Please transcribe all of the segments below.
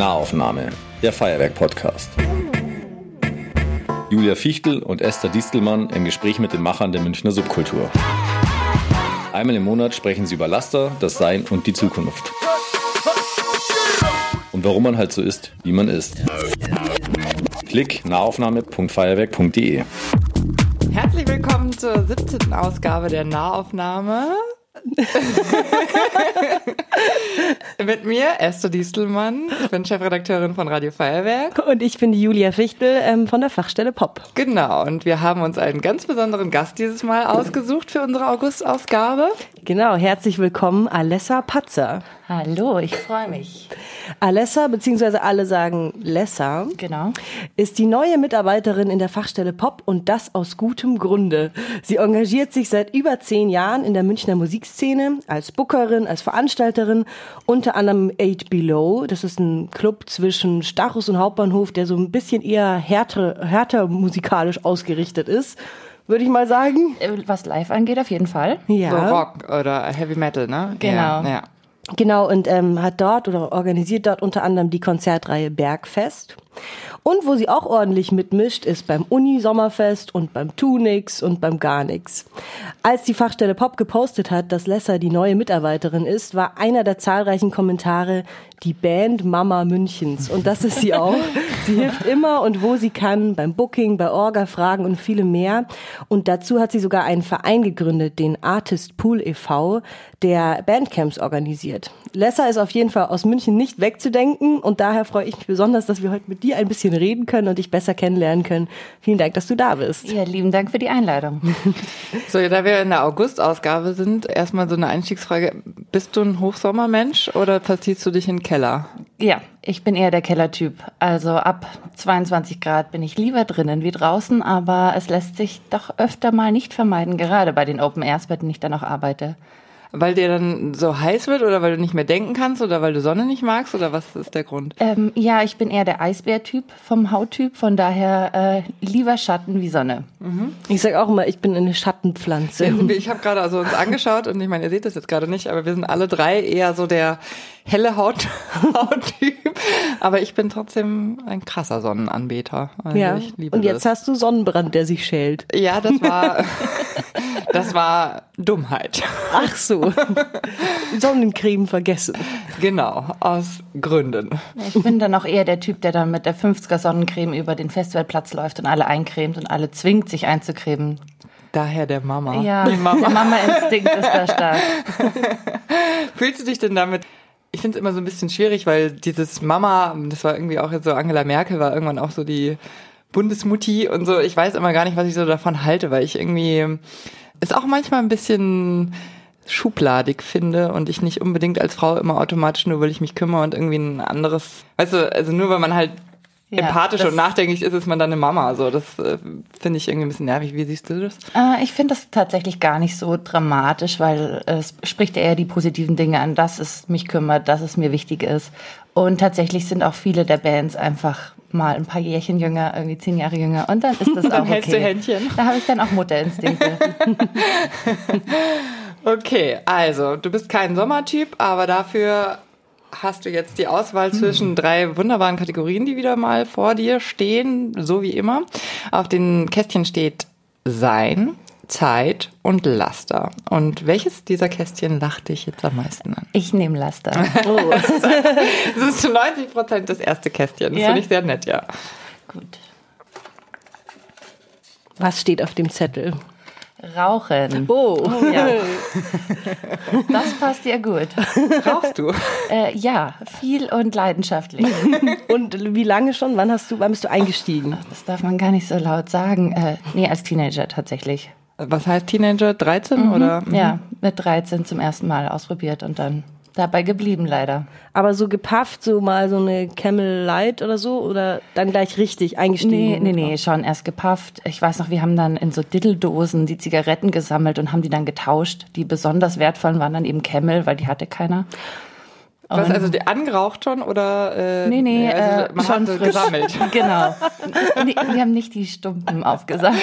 Nahaufnahme, der Feuerwerk-Podcast. Julia Fichtel und Esther Distelmann im Gespräch mit den Machern der Münchner Subkultur. Einmal im Monat sprechen sie über Laster, das Sein und die Zukunft. Und warum man halt so ist, wie man ist. Klick nahaufnahme.feuerwerk.de Herzlich willkommen zur 17. Ausgabe der Nahaufnahme. Mit mir, Esther Diestelmann. Ich bin Chefredakteurin von Radio Feuerwerk. Und ich bin die Julia Fichtel ähm, von der Fachstelle Pop. Genau, und wir haben uns einen ganz besonderen Gast dieses Mal ausgesucht für unsere August-Ausgabe. Genau, herzlich willkommen, Alessa Patzer. Hallo, ich freue mich. Alessa, beziehungsweise alle sagen Lessa, Genau. ist die neue Mitarbeiterin in der Fachstelle Pop und das aus gutem Grunde. Sie engagiert sich seit über zehn Jahren in der Münchner Musikszene als Bookerin, als Veranstalterin, unter anderem Eight Below. Das ist ein Club zwischen Stachus und Hauptbahnhof, der so ein bisschen eher härter, härter musikalisch ausgerichtet ist, würde ich mal sagen. Äh, Was live angeht, auf jeden Fall. Ja. So Rock oder Heavy Metal, ne? Genau. Ja, ja. Genau, und ähm, hat dort oder organisiert dort unter anderem die Konzertreihe Bergfest. Und wo sie auch ordentlich mitmischt, ist beim Uni-Sommerfest und beim Tunix und beim Garnix. Als die Fachstelle Pop gepostet hat, dass Lessa die neue Mitarbeiterin ist, war einer der zahlreichen Kommentare die Band Mama Münchens. Und das ist sie auch. Sie hilft immer und wo sie kann, beim Booking, bei Orga-Fragen und vielem mehr. Und dazu hat sie sogar einen Verein gegründet, den Artist Pool e.V., der Bandcamps organisiert. Lessa ist auf jeden Fall aus München nicht wegzudenken und daher freue ich mich besonders, dass wir heute mit dir ein bisschen reden können und dich besser kennenlernen können. Vielen Dank, dass du da bist. Ja, lieben Dank für die Einladung. So, da wir in der August-Ausgabe sind, erstmal so eine Einstiegsfrage. Bist du ein Hochsommermensch oder verziehst du dich in Keller? Ja, ich bin eher der Kellertyp. Also ab 22 Grad bin ich lieber drinnen wie draußen, aber es lässt sich doch öfter mal nicht vermeiden, gerade bei den Open Airs, bei denen ich dann auch arbeite. Weil dir dann so heiß wird oder weil du nicht mehr denken kannst oder weil du Sonne nicht magst oder was ist der Grund? Ähm, ja, ich bin eher der Eisbärtyp vom Hauttyp, von daher äh, lieber Schatten wie Sonne. Ich sage auch immer, ich bin eine Schattenpflanze. Ich habe gerade also uns angeschaut und ich meine, ihr seht das jetzt gerade nicht, aber wir sind alle drei eher so der helle Haut Hauttyp. Aber ich bin trotzdem ein krasser Sonnenanbeter. Also Ja. ich liebe Und jetzt das. hast du Sonnenbrand, der sich schält. Ja, das war das war Dummheit. Ach so. Sonnencreme vergessen. Genau, aus Gründen. Ich bin dann auch eher der Typ, der dann mit der 50er Sonnencreme über den Festivalplatz läuft und alle eincremt und alle zwingt, sich einzucremen. Daher der Mama. Ja, Mama. der Mama-Instinkt ist da stark. Fühlst du dich denn damit? Ich finde es immer so ein bisschen schwierig, weil dieses Mama, das war irgendwie auch jetzt so, Angela Merkel war irgendwann auch so die Bundesmutti und so. Ich weiß immer gar nicht, was ich so davon halte, weil ich irgendwie es auch manchmal ein bisschen schubladig finde und ich nicht unbedingt als Frau immer automatisch nur, weil ich mich kümmere und irgendwie ein anderes, weißt du, also nur weil man halt Ja, empathisch und nachdenklich ist, ist man dann eine Mama. So, das äh, finde ich irgendwie ein bisschen nervig. Wie siehst du das? Äh, ich finde das tatsächlich gar nicht so dramatisch, weil es spricht eher die positiven Dinge an, dass es mich kümmert, dass es mir wichtig ist. Und tatsächlich sind auch viele der Bands einfach mal ein paar Jährchen jünger, irgendwie zehn Jahre jünger. Und dann ist das Dann auch hältst okay. du Händchen. Da habe ich dann auch Mutterinstinkte. Okay, also du bist kein Sommertyp, aber dafür hast du jetzt die Auswahl zwischen drei wunderbaren Kategorien, die wieder mal vor dir stehen, so wie immer. Auf den Kästchen steht Sein, Zeit und Laster. Und welches dieser Kästchen lacht dich jetzt am meisten an? Ich nehme Laster. Das ist zu 90 Prozent das erste Kästchen. Das Ja? finde ich sehr nett, ja. Gut. Was steht auf dem Zettel? Rauchen. Oh. Ja. Das passt ja gut. Rauchst du? Äh, ja, viel und leidenschaftlich. Und wie lange schon? Wann hast du, wann bist du eingestiegen? Das darf man gar nicht so laut sagen. Äh, nee, als Teenager tatsächlich. Was heißt Teenager? 13 oder? Ja, mit 13 zum ersten Mal ausprobiert und dann dabei geblieben leider. Aber so gepafft, so mal so eine Camel Light oder so? Oder dann gleich richtig eingestiegen? Nee, nee, nee, schon erst gepafft. Ich weiß noch, wir haben dann in so Diddeldosen die Zigaretten gesammelt und haben die dann getauscht. Die besonders wertvollen waren dann eben Camel, weil die hatte keiner. Was, Und- also die angeraucht schon oder? Äh, Nee, nee, also äh, man schon hat frisch. gesammelt. Genau. Nee, wir haben nicht die Stumpen aufgesammelt.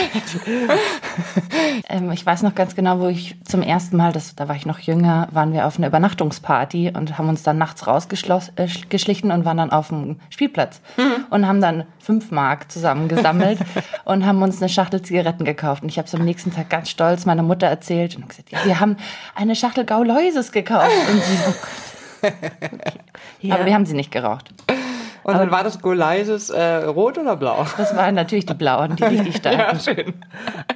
ähm, ich weiß noch ganz genau, wo ich zum ersten Mal, das, da war ich noch jünger, waren wir auf einer Übernachtungsparty und haben uns dann nachts rausgeschlichen und waren dann auf dem Spielplatz und haben dann fünf Mark zusammen gesammelt und haben uns eine Schachtel Zigaretten gekauft. Und ich habe es am nächsten Tag ganz stolz meiner Mutter erzählt und gesagt, ja, wir haben eine Schachtel Gauläuses gekauft. Und sie, oh Gott. Ja. Aber wir haben sie nicht geraucht. Und dann war das Goleises äh, rot oder blau? Das waren natürlich die blauen, die richtig starken. schön.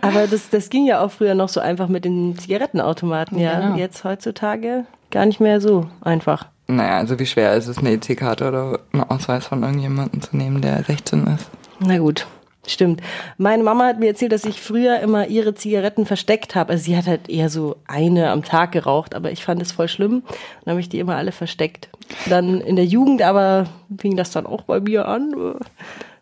Aber das, das ging ja auch früher noch so einfach mit den Zigarettenautomaten. Ja, Genau. jetzt heutzutage gar nicht mehr so einfach. Naja, also wie schwer ist es, eine EC-Karte oder einen Ausweis von irgendjemandem zu nehmen, der 16 ist? Na gut, stimmt. Meine Mama hat mir erzählt, dass ich früher immer ihre Zigaretten versteckt habe. Also sie hat halt eher so eine am Tag geraucht, aber ich fand es voll schlimm. Dann habe ich die immer alle versteckt. Dann in der Jugend aber fing das dann auch bei mir an.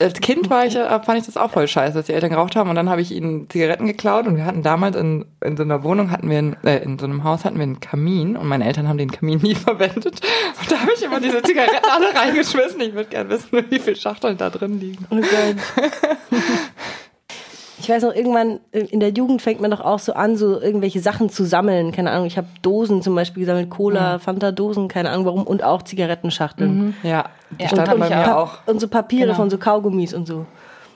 Als Kind war ich, fand ich das auch voll scheiße, dass die Eltern geraucht haben und dann habe ich ihnen Zigaretten geklaut und wir hatten damals in, in so einer Wohnung hatten wir, einen, äh, in so einem Haus hatten wir einen Kamin und meine Eltern haben den Kamin nie verwendet und da habe ich immer diese Zigaretten alle reingeschmissen. Ich würde gerne wissen, wie viele Schachteln da drin liegen. Oh Gott. Ich weiß noch, irgendwann äh, in der Jugend fängt man doch auch so an, so irgendwelche Sachen zu sammeln. Keine Ahnung, ich habe Dosen zum Beispiel gesammelt, Cola, Fanta-Dosen, keine Ahnung warum, und auch Zigarettenschachteln. Ja, die Ja, standen und bei ich mir auch. Und so Papiere Genau. von so Kaugummis und so.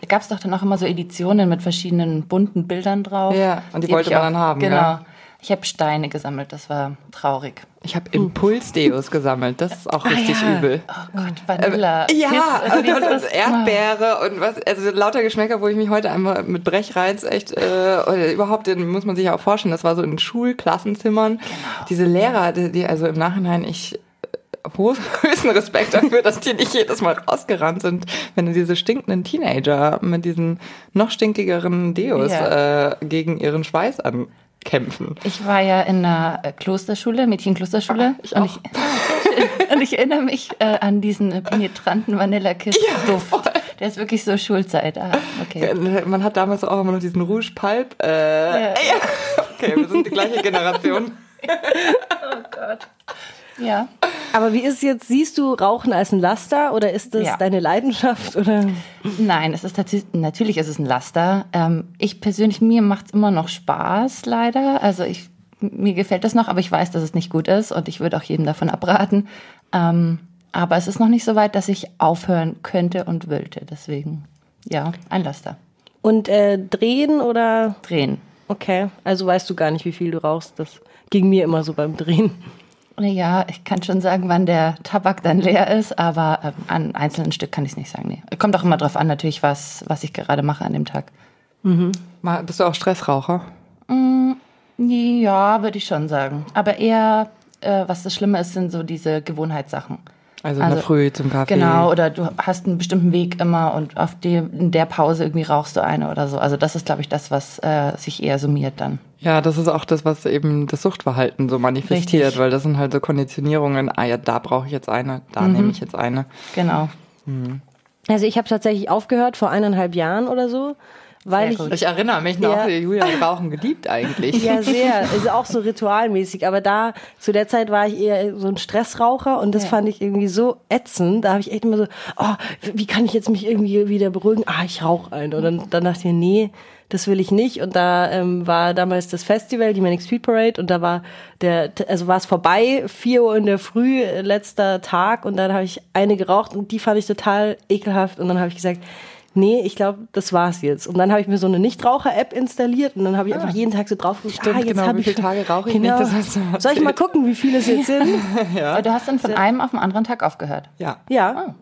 Da gab es doch dann auch immer so Editionen mit verschiedenen bunten Bildern drauf. Ja, und die hab wollte ich man auch- dann haben, Genau. ja. Ich habe Steine gesammelt, das war traurig. Ich habe Impulsdeos gesammelt, das ist auch richtig ja. übel. Oh Gott, Vanilla. Ja, Kiss, und, und? Erdbeere und was, also lauter Geschmäcker, wo ich mich heute einmal mit Brechreiz echt, äh, oder überhaupt, den muss man sich ja auch vorstellen, das war so in Schulklassenzimmern. Diese Lehrer, die, die also im Nachhinein, ich äh, höchsten Respekt dafür, dass die nicht jedes Mal rausgerannt sind, wenn diese stinkenden Teenager mit diesen noch stinkigeren Deos Ja. äh, gegen ihren Schweiß ankämpfen. Ich war ja in einer äh, Klosterschule, Mädchenklosterschule. Ich und, ich, und ich erinnere mich äh, an diesen penetranten Vanilla-Kiss-Duft. Der ist wirklich so Schulzeit. Ah, okay. Man hat damals auch immer noch diesen Rouge Palp. Äh, Ja. Okay, wir sind die gleiche Generation. Ja. Aber wie ist jetzt, siehst du Rauchen als ein Laster oder ist das Ja. deine Leidenschaft oder? Nein, es ist natürlich ist es ein Laster. Ähm, ich persönlich, mir macht es immer noch Spaß, leider. Also ich, mir gefällt das noch, aber ich weiß, dass es nicht gut ist und ich würde auch jedem davon abraten. Ähm, aber es ist noch nicht so weit, dass ich aufhören könnte und wollte. Deswegen, ja, ein Laster. Und äh, drehen oder? Drehen. Okay, also weißt du gar nicht, wie viel du rauchst. Das ging mir immer so beim Drehen. Ja, ich kann schon sagen, wann der Tabak dann leer ist, aber ähm, an einzelnen Stück kann ich es nicht sagen. Nee. Kommt auch immer drauf an, natürlich, was, was ich gerade mache an dem Tag. Mal, bist du auch Stressraucher? Ja, würde ich schon sagen. Aber eher, äh, was das Schlimme ist, sind so diese Gewohnheitssachen. Also, in der Früh zum Kaffee. Genau, oder du hast einen bestimmten Weg immer und auf dem, in der Pause irgendwie rauchst du eine oder so. Also das ist, glaube ich, das, was äh, sich eher summiert dann. Ja, das ist auch das, was eben das Suchtverhalten so manifestiert, Richtig. weil das sind halt so Konditionierungen. Ah ja, da brauche ich jetzt eine, da nehme ich jetzt eine. Genau. Also ich habe tatsächlich aufgehört vor eineinhalb Jahren oder so, weil ich. Ich erinnere mich noch, Ja. Julia hat Rauchen geliebt eigentlich. Ja, sehr. Also auch so ritualmäßig. Aber da, zu der Zeit war ich eher so ein Stressraucher und das Ja. fand ich irgendwie so ätzend. Da habe ich echt immer so, oh, wie kann ich jetzt mich irgendwie wieder beruhigen? Ah, ich rauche ein. Und dann, dann dachte ich, nee, das will ich nicht. Und da ähm, war damals das Festival, die Manic Street Parade, und da war der, also war es vorbei, vier Uhr in der Früh, äh, letzter Tag, und dann habe ich eine geraucht und die fand ich total ekelhaft. Und dann habe ich gesagt, nee, ich glaube, das war's jetzt. Und dann habe ich mir so eine Nichtraucher-App installiert und dann habe ich einfach jeden Tag so drauf geguckt, Stimmt, ah, jetzt genau, habe wie ich viele Tage rauche ich genau. nicht, das hast du mal Soll ich mal gucken, wie viele es jetzt sind? Aber du hast dann von einem auf den anderen Tag aufgehört. Ja. ja.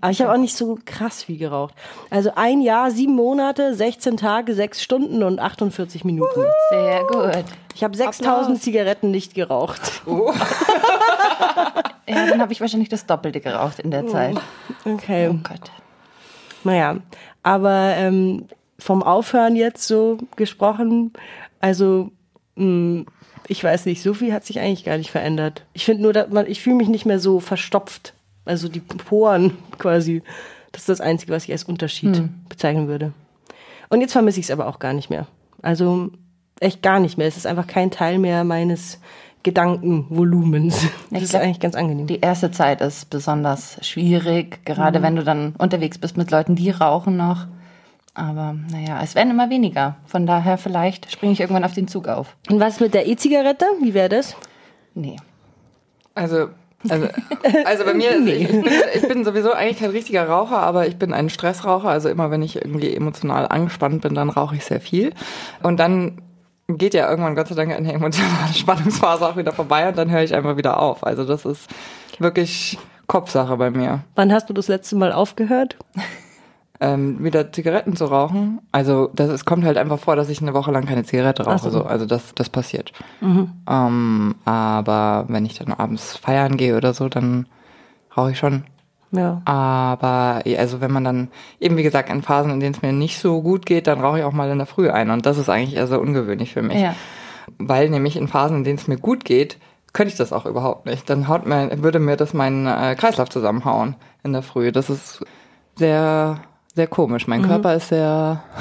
Aber ich habe auch nicht so krass viel geraucht. Also ein Jahr, sieben Monate, 16 Tage, sechs Stunden und 48 Minuten. Sehr gut. Ich habe 6000 Zigaretten nicht geraucht. Ja, dann habe ich wahrscheinlich das Doppelte geraucht in der Zeit. Okay. Oh Gott. Naja, aber ähm, vom Aufhören jetzt so gesprochen, also mh, ich weiß nicht, so viel hat sich eigentlich gar nicht verändert. Ich finde nur, dass man, ich fühle mich nicht mehr so verstopft. Also die Poren quasi. Das ist das Einzige, was ich als Unterschied bezeichnen würde. Und jetzt vermisse ich es aber auch gar nicht mehr. Also echt gar nicht mehr. Es ist einfach kein Teil mehr meines Gedankenvolumens. Das ist eigentlich ganz angenehm. Die erste Zeit ist besonders schwierig, gerade wenn du dann unterwegs bist mit Leuten, die rauchen noch. Aber naja, es werden immer weniger. Von daher vielleicht springe ich irgendwann auf den Zug auf. Und was mit der E-Zigarette? Wie wäre das? Nee. Also, also, also bei mir, ist, ich, bin, ich bin sowieso eigentlich kein richtiger Raucher, aber ich bin ein Stressraucher. Also immer wenn ich irgendwie emotional angespannt bin, dann rauche ich sehr viel. Und dann geht ja irgendwann Gott sei Dank eine emotionale Spannungsphase auch wieder vorbei und dann höre ich einfach wieder auf. Also das ist wirklich Kopfsache bei mir. Wann hast du das letzte Mal aufgehört? ähm, wieder Zigaretten zu rauchen. Also das, es kommt halt einfach vor, dass ich eine Woche lang keine Zigarette rauche. So. So. Also das, das passiert. Ähm, aber wenn ich dann abends feiern gehe oder so, dann rauche ich schon. Ja. Aber also wenn man dann eben wie gesagt in Phasen, in denen es mir nicht so gut geht, dann rauche ich auch mal in der Früh ein. Und das ist eigentlich eher so ungewöhnlich für mich. Ja. Weil nämlich in Phasen, in denen es mir gut geht, könnte ich das auch überhaupt nicht. Dann haut mir, würde mir das meinen äh, Kreislauf zusammenhauen in der Früh. Das ist sehr, sehr komisch. Mein Körper ist sehr.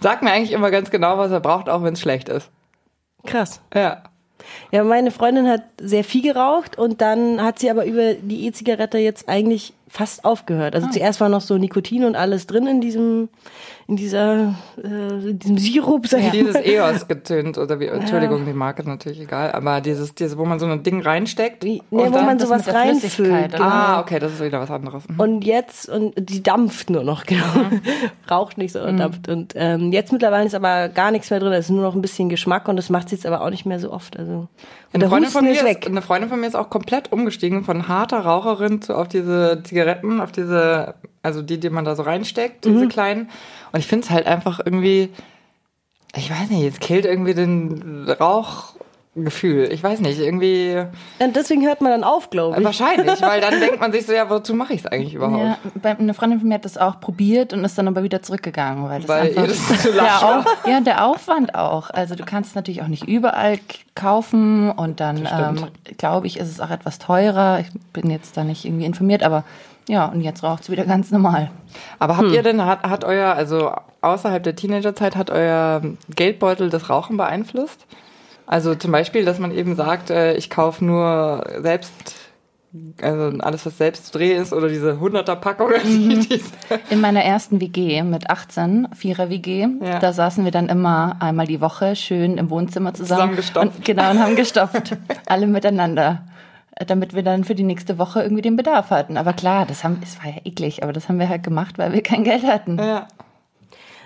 Sagt mir eigentlich immer ganz genau, was er braucht, auch wenn es schlecht ist. Krass. Ja. Ja, meine Freundin hat sehr viel geraucht und dann hat sie aber über die E-Zigarette jetzt eigentlich fast aufgehört. Also zuerst war noch so Nikotin und alles drin in diesem, in dieser, äh, in diesem Sirup. Sag ich Dieses. EOS getönt oder wie, Entschuldigung, die Marke natürlich egal, aber dieses, dieses, wo man so ein Ding reinsteckt. Wie, nee, wo man sowas reinfüllt. oder? Genau. Ah, okay, das ist wieder was anderes. Mhm. Und jetzt, und die dampft nur noch, genau. Raucht nicht, sondern dampft. Und ähm, jetzt mittlerweile ist aber gar nichts mehr drin, es ist nur noch ein bisschen Geschmack und das macht sie jetzt aber auch nicht mehr so oft. Also und Eine Freundin, von mir ist ist, weg. eine Freundin von mir ist auch komplett umgestiegen von harter Raucherin zu auf diese Zigaretten, auf diese, also die, die man da so reinsteckt, Mhm. diese kleinen. Und ich finde es halt einfach irgendwie, ich weiß nicht, es killt irgendwie den Rauchgefühl. Ich weiß nicht, irgendwie Und deswegen hört man dann auf, glaube ich. wahrscheinlich, weil dann denkt man sich so, ja, wozu mache ich es eigentlich überhaupt? Ja, bei, eine Freundin von mir hat das auch probiert und ist dann aber wieder zurückgegangen, weil das Weil einfach ihr das zu der lasch war. Au- ja der Aufwand auch. Also du kannst es natürlich auch nicht überall kaufen und dann ähm, glaube ich ist es auch etwas teurer. Ich bin jetzt da nicht irgendwie informiert, aber ja und jetzt raucht es wieder ganz normal. Aber habt ihr denn, hat, hat euer, also außerhalb der Teenagerzeit, hat euer Geldbeutel das Rauchen beeinflusst? Also zum Beispiel, dass man eben sagt, äh, ich kaufe nur selbst, also alles, was selbst zu drehen ist, oder diese 100er-Packungen. die- In meiner ersten WG mit 18, Vierer WG, Ja. da saßen wir dann immer einmal die Woche schön im Wohnzimmer zusammen. Zusammengestopft. Und, genau, und haben gestopft. alle miteinander. Damit wir dann für die nächste Woche irgendwie den Bedarf hatten. Aber klar, das haben, es war ja eklig, aber das haben wir halt gemacht, weil wir kein Geld hatten. ja.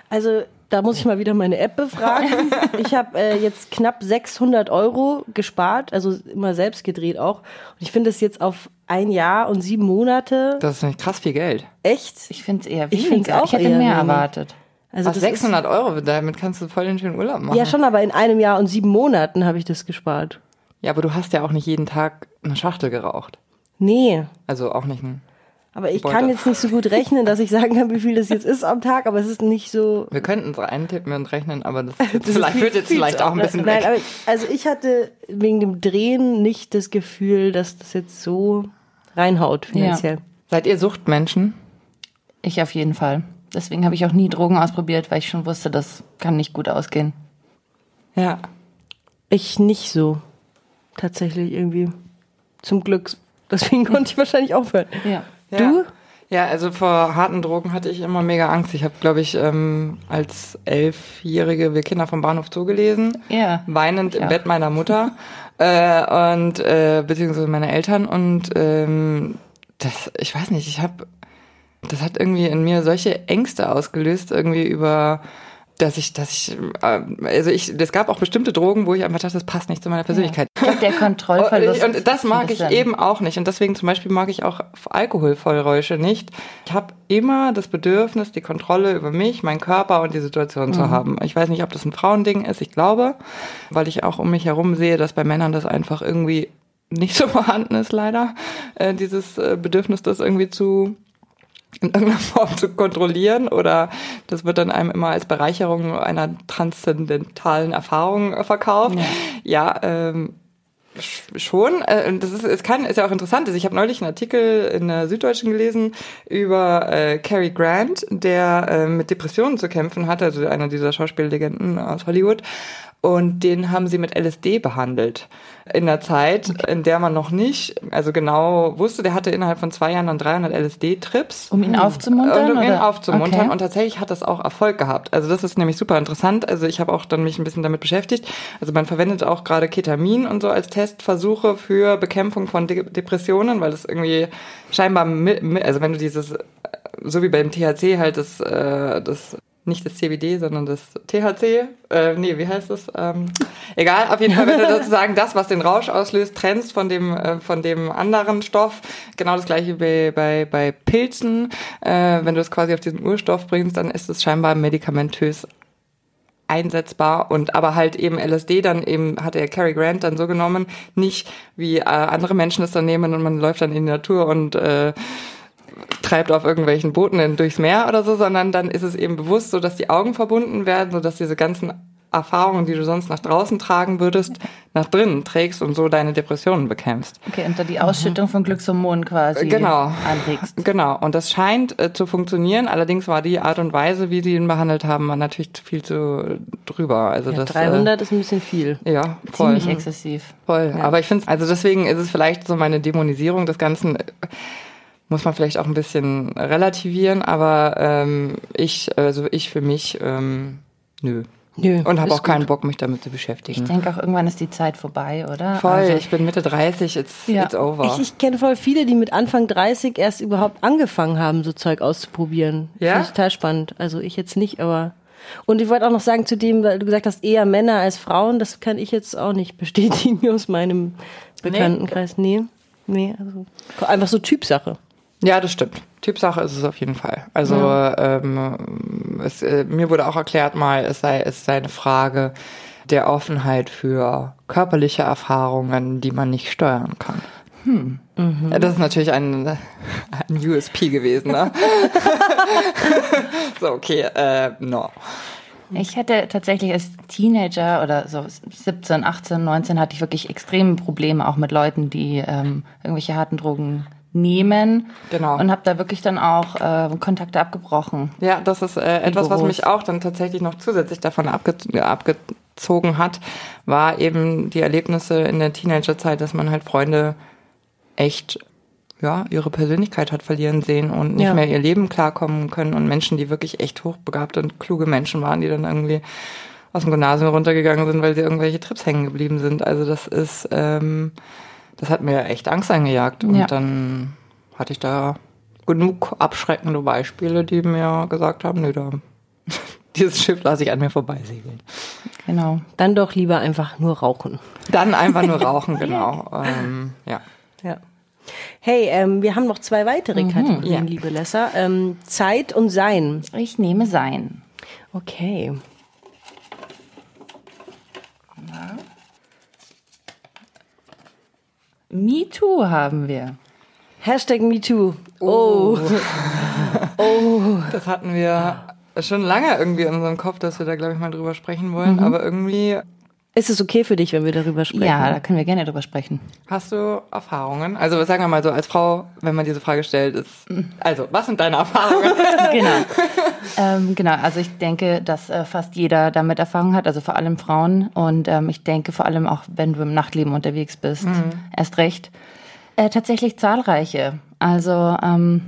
Also da muss ich mal wieder meine App befragen. Ich habe äh, jetzt knapp 600 Euro gespart, also immer selbst gedreht auch. Und ich finde es jetzt auf ein Jahr und sieben Monate Das ist nicht krass viel Geld. echt. Ich finde es eher Ich weniger. find's auch ich hätte eher mehr wenig. erwartet. Also Was, das 600 Euro, damit kannst du voll den schönen Urlaub machen. ja, schon, aber in einem Jahr und sieben Monaten habe ich das gespart. Ja, aber du hast ja auch nicht jeden Tag eine Schachtel geraucht. Nee. Also auch nicht ein... Aber ich Beutel. kann jetzt nicht so gut rechnen, dass ich sagen kann, wie viel das jetzt ist am Tag, aber es ist nicht so. Wir könnten es eintippen und rechnen, aber das, Das ist vielleicht viel- wird jetzt viel vielleicht auch ein bisschen Nein, weg. aber also ich hatte wegen dem Drehen nicht das Gefühl, dass das jetzt so reinhaut finanziell. Seid ihr Suchtmenschen? Ich auf jeden Fall. Deswegen habe ich auch nie Drogen ausprobiert, weil ich schon wusste, das kann nicht gut ausgehen. Ja. Ich nicht so. Tatsächlich irgendwie. Zum Glück. Deswegen konnte ich wahrscheinlich aufhören. Ja. Du? Ja, also vor harten Drogen hatte ich immer mega Angst. Ich habe, glaube ich, ähm, als Elfjährige Wir Kinder vom Bahnhof Zoo gelesen. Ja. Weinend im Ja. Bett meiner Mutter. äh, und äh, beziehungsweise meine Eltern. Und ähm, das, ich weiß nicht, ich habe das hat irgendwie in mir solche Ängste ausgelöst, irgendwie über dass ich, dass ich, äh, also ich, es gab auch bestimmte Drogen, wo ich einfach dachte, das passt nicht zu meiner Persönlichkeit. Ich glaube, der Kontrollverlust. Und, das mag ich eben auch nicht. Und deswegen zum Beispiel mag ich auch Alkoholvollräusche nicht. Ich habe immer das Bedürfnis, die Kontrolle über mich, meinen Körper und die Situation Mhm. zu haben. Ich weiß nicht, ob das ein Frauending ist. Ich glaube, weil ich auch um mich herum sehe, dass bei Männern das einfach irgendwie nicht so vorhanden ist, leider. Äh, dieses äh, Bedürfnis, das irgendwie zu in irgendeiner Form zu kontrollieren oder das wird dann einem immer als Bereicherung einer transzendentalen Erfahrung äh, verkauft. Ja, ähm, Schon, äh, das ist, es kann, ist ja auch interessant. Also ich habe neulich einen Artikel in der Süddeutschen gelesen über äh, Cary Grant, der äh, mit Depressionen zu kämpfen hatte, also einer dieser Schauspiellegenden aus Hollywood. Und den haben sie mit LSD behandelt. In der Zeit, in der man noch nicht, also genau wusste, der hatte innerhalb von zwei Jahren dann 300 LSD-Trips. Um ihn aufzumuntern? Und um ihn oder? aufzumuntern. Okay. Und tatsächlich hat das auch Erfolg gehabt. Also das ist nämlich super interessant. Also ich habe auch dann mich ein bisschen damit beschäftigt. Also man verwendet auch gerade Ketamin und so als Testversuche für Bekämpfung von De Depressionen, weil das irgendwie scheinbar, also wenn du dieses, äh, so wie beim THC halt das, äh, das nicht das CBD, sondern das THC, äh, nee, wie heißt das? Ähm, egal, auf jeden Fall, wenn du sozusagen das, was den Rausch auslöst, trennst von dem, äh, von dem anderen Stoff, genau das gleiche bei, bei, bei Pilzen, äh, wenn du es quasi auf diesen Urstoff bringst, dann ist es scheinbar medikamentös einsetzbar und aber halt eben LSD dann eben hat der Cary Grant dann so genommen, nicht wie äh, andere Menschen es dann nehmen und man läuft dann in die Natur und äh, treibt auf irgendwelchen Booten durchs Meer oder so, sondern dann ist es eben bewusst so, dass die Augen verbunden werden, so dass diese ganzen Erfahrungen, die du sonst nach draußen tragen würdest, nach drinnen trägst und so deine Depressionen bekämpfst. Okay, und dann die Ausschüttung von Glückshormonen quasi Genau. anregst. Genau, und das scheint äh, zu funktionieren. Allerdings war die Art und Weise, wie sie ihn behandelt haben, war natürlich viel zu drüber. Also Ja, das, 300 ist ein bisschen viel. Äh, ja, voll. Ziemlich exzessiv. Voll. Aber ich finde, also deswegen ist es vielleicht so meine Dämonisierung des Ganzen. äh, Muss man vielleicht auch ein bisschen relativieren, aber ähm, ich, also ich für mich, ähm, nö. Nö, Und habe auch keinen gut. Bock, mich damit zu beschäftigen. Ich denke auch, irgendwann ist die Zeit vorbei, oder? Voll, Also, ich bin Mitte 30, it's, Ja. it's over. Ich, ich kenne voll viele, die mit Anfang 30 erst überhaupt angefangen haben, so Zeug auszuprobieren. Ja? Finde ich total spannend. Also ich jetzt nicht, aber. Und ich wollte auch noch sagen zu dem, weil du gesagt hast, eher Männer als Frauen, das kann ich jetzt auch nicht bestätigen aus meinem Bekanntenkreis. Nee. Nee, also einfach so Typsache. Ja, das stimmt. Typsache ist es auf jeden Fall. Also ähm, es, äh, mir wurde auch erklärt mal, es sei, es sei eine Frage der Offenheit für körperliche Erfahrungen, die man nicht steuern kann. Ja, Das ist natürlich ein, ein USP gewesen, ne? so, okay, äh, no. Ich hatte tatsächlich als Teenager oder so 17, 18, 19 hatte ich wirklich extreme Probleme auch mit Leuten, die ähm, irgendwelche harten Drogen nehmen. Genau. Und habe da wirklich dann auch äh, Kontakte abgebrochen. Ja, das ist äh, etwas, was mich auch dann tatsächlich noch zusätzlich davon abge abgezogen hat, war eben die Erlebnisse in der Teenagerzeit, dass man halt Freunde echt ja, ihre Persönlichkeit hat verlieren sehen und nicht Ja. mehr ihr Leben klarkommen können und Menschen, die wirklich echt hochbegabte und kluge Menschen waren, die dann irgendwie aus dem Gymnasium runtergegangen sind, weil sie irgendwelche Trips hängen geblieben sind. Also das ist, ähm, das hat mir echt Angst eingejagt und Ja. dann hatte ich da genug abschreckende Beispiele, die mir gesagt haben, nee, da, dieses Schiff lasse ich an mir vorbeisegeln. Genau. Dann doch lieber einfach nur rauchen. Dann einfach nur rauchen, genau. ähm, ja. Ja. Hey, ähm, wir haben noch zwei weitere Kategorien, Ja. liebe Lesser. Ähm, Zeit und Sein. Ich nehme sein. Okay. Me Too haben wir. Hashtag MeToo. Oh. Das hatten wir schon lange irgendwie in unserem Kopf, dass wir da, glaube ich, mal drüber sprechen wollen. Aber irgendwie Ist es okay für dich, wenn wir darüber sprechen? Ja, da können wir gerne drüber sprechen. hast du Erfahrungen. Also sagen wir mal so, als Frau, wenn man diese Frage stellt, ist, also, was sind deine Erfahrungen? genau. Ähm, genau, also ich denke, dass äh, fast jeder damit Erfahrung hat, also vor allem Frauen. Und ähm, ich denke vor allem auch, wenn du im Nachtleben unterwegs bist, erst recht. Äh, tatsächlich zahlreiche. Also ähm,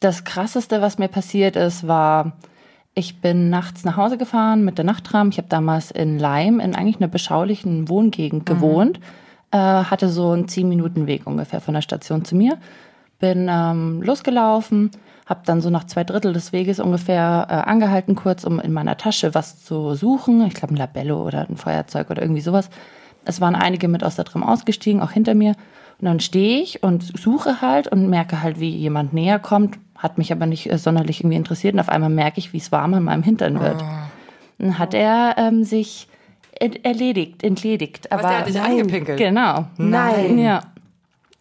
das Krasseste, was mir passiert ist, war, ich bin nachts nach Hause gefahren mit der Nachttram. Ich habe damals in Leim in eigentlich einer beschaulichen Wohngegend gewohnt. Äh, hatte so einen 10 Minuten Weg ungefähr von der Station zu mir. Bin ähm, losgelaufen, habe dann so nach zwei Drittel des Weges ungefähr äh, angehalten, kurz um in meiner Tasche was zu suchen. Ich glaube ein Labello oder ein Feuerzeug oder irgendwie sowas. Es waren einige mit aus der Tram ausgestiegen, auch hinter mir. Und dann stehe ich und suche halt und merke halt, wie jemand näher kommt, hat mich aber nicht äh, sonderlich irgendwie interessiert. Und auf einmal merke ich, wie es warm an meinem Hintern wird. Dann hat er ähm, sich erledigt, entledigt. Was, Aber der hat dich angepinkelt? Genau. Nein. Ja.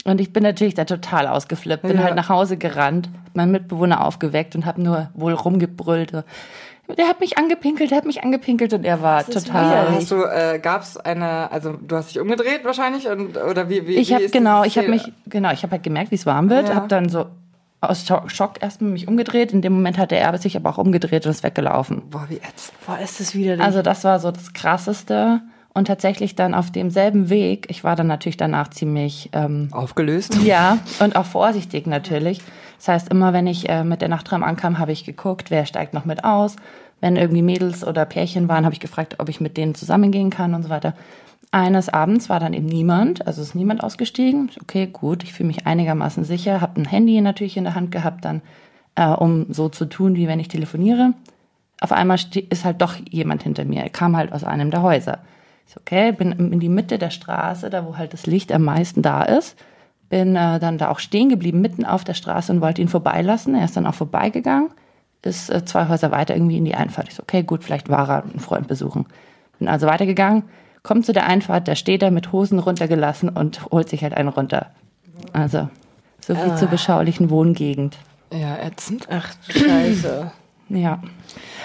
Und ich bin natürlich da total ausgeflippt, bin Ja. halt nach Hause gerannt, meinen Mitbewohner aufgeweckt und habe nur wohl rumgebrüllt. der hat mich angepinkelt, der hat mich angepinkelt und er war total. Hast du, äh, gab's eine, also du hast dich umgedreht wahrscheinlich und oder wie wie? Ich wie habe ist genau, das ich habe mich genau, ich habe halt gemerkt, wie es warm wird, Ja. habe dann so aus Scho- Schock erstmal mich umgedreht. In dem Moment hat er sich aber auch umgedreht und ist weggelaufen. Boah, wie ätzend. Boah, ist das widerlich. Also das war so das Krasseste. Und tatsächlich dann auf demselben Weg, ich war dann natürlich danach ziemlich ähm, Aufgelöst. Ja, und auch vorsichtig natürlich. Das heißt, immer wenn ich äh, mit der Nachttram ankam, habe ich geguckt, wer steigt noch mit aus. Wenn irgendwie Mädels oder Pärchen waren, habe ich gefragt, ob ich mit denen zusammengehen kann und so weiter. Eines Abends war dann eben niemand, also ist niemand ausgestiegen. Okay, gut, ich fühle mich einigermaßen sicher, habe ein Handy natürlich in der Hand gehabt, dann äh, um so zu tun, wie wenn ich telefoniere. Auf einmal ist halt doch jemand hinter mir. Er kam halt aus einem der Häuser. Ich so, okay, bin in die Mitte der Straße, da wo halt das Licht am meisten da ist. Bin äh, dann da auch stehen geblieben, mitten auf der Straße und wollte ihn vorbeilassen. Er ist dann auch vorbeigegangen, ist äh, zwei Häuser weiter irgendwie in die Einfahrt. Ich so, okay, gut, vielleicht war er einen Freund besuchen. Bin also weitergegangen, kommt zu der Einfahrt, da steht er mit Hosen runtergelassen und holt sich halt einen runter. Also, so viel zur beschaulichen Wohngegend. Ja, ätzend. Ach, Scheiße. Ja.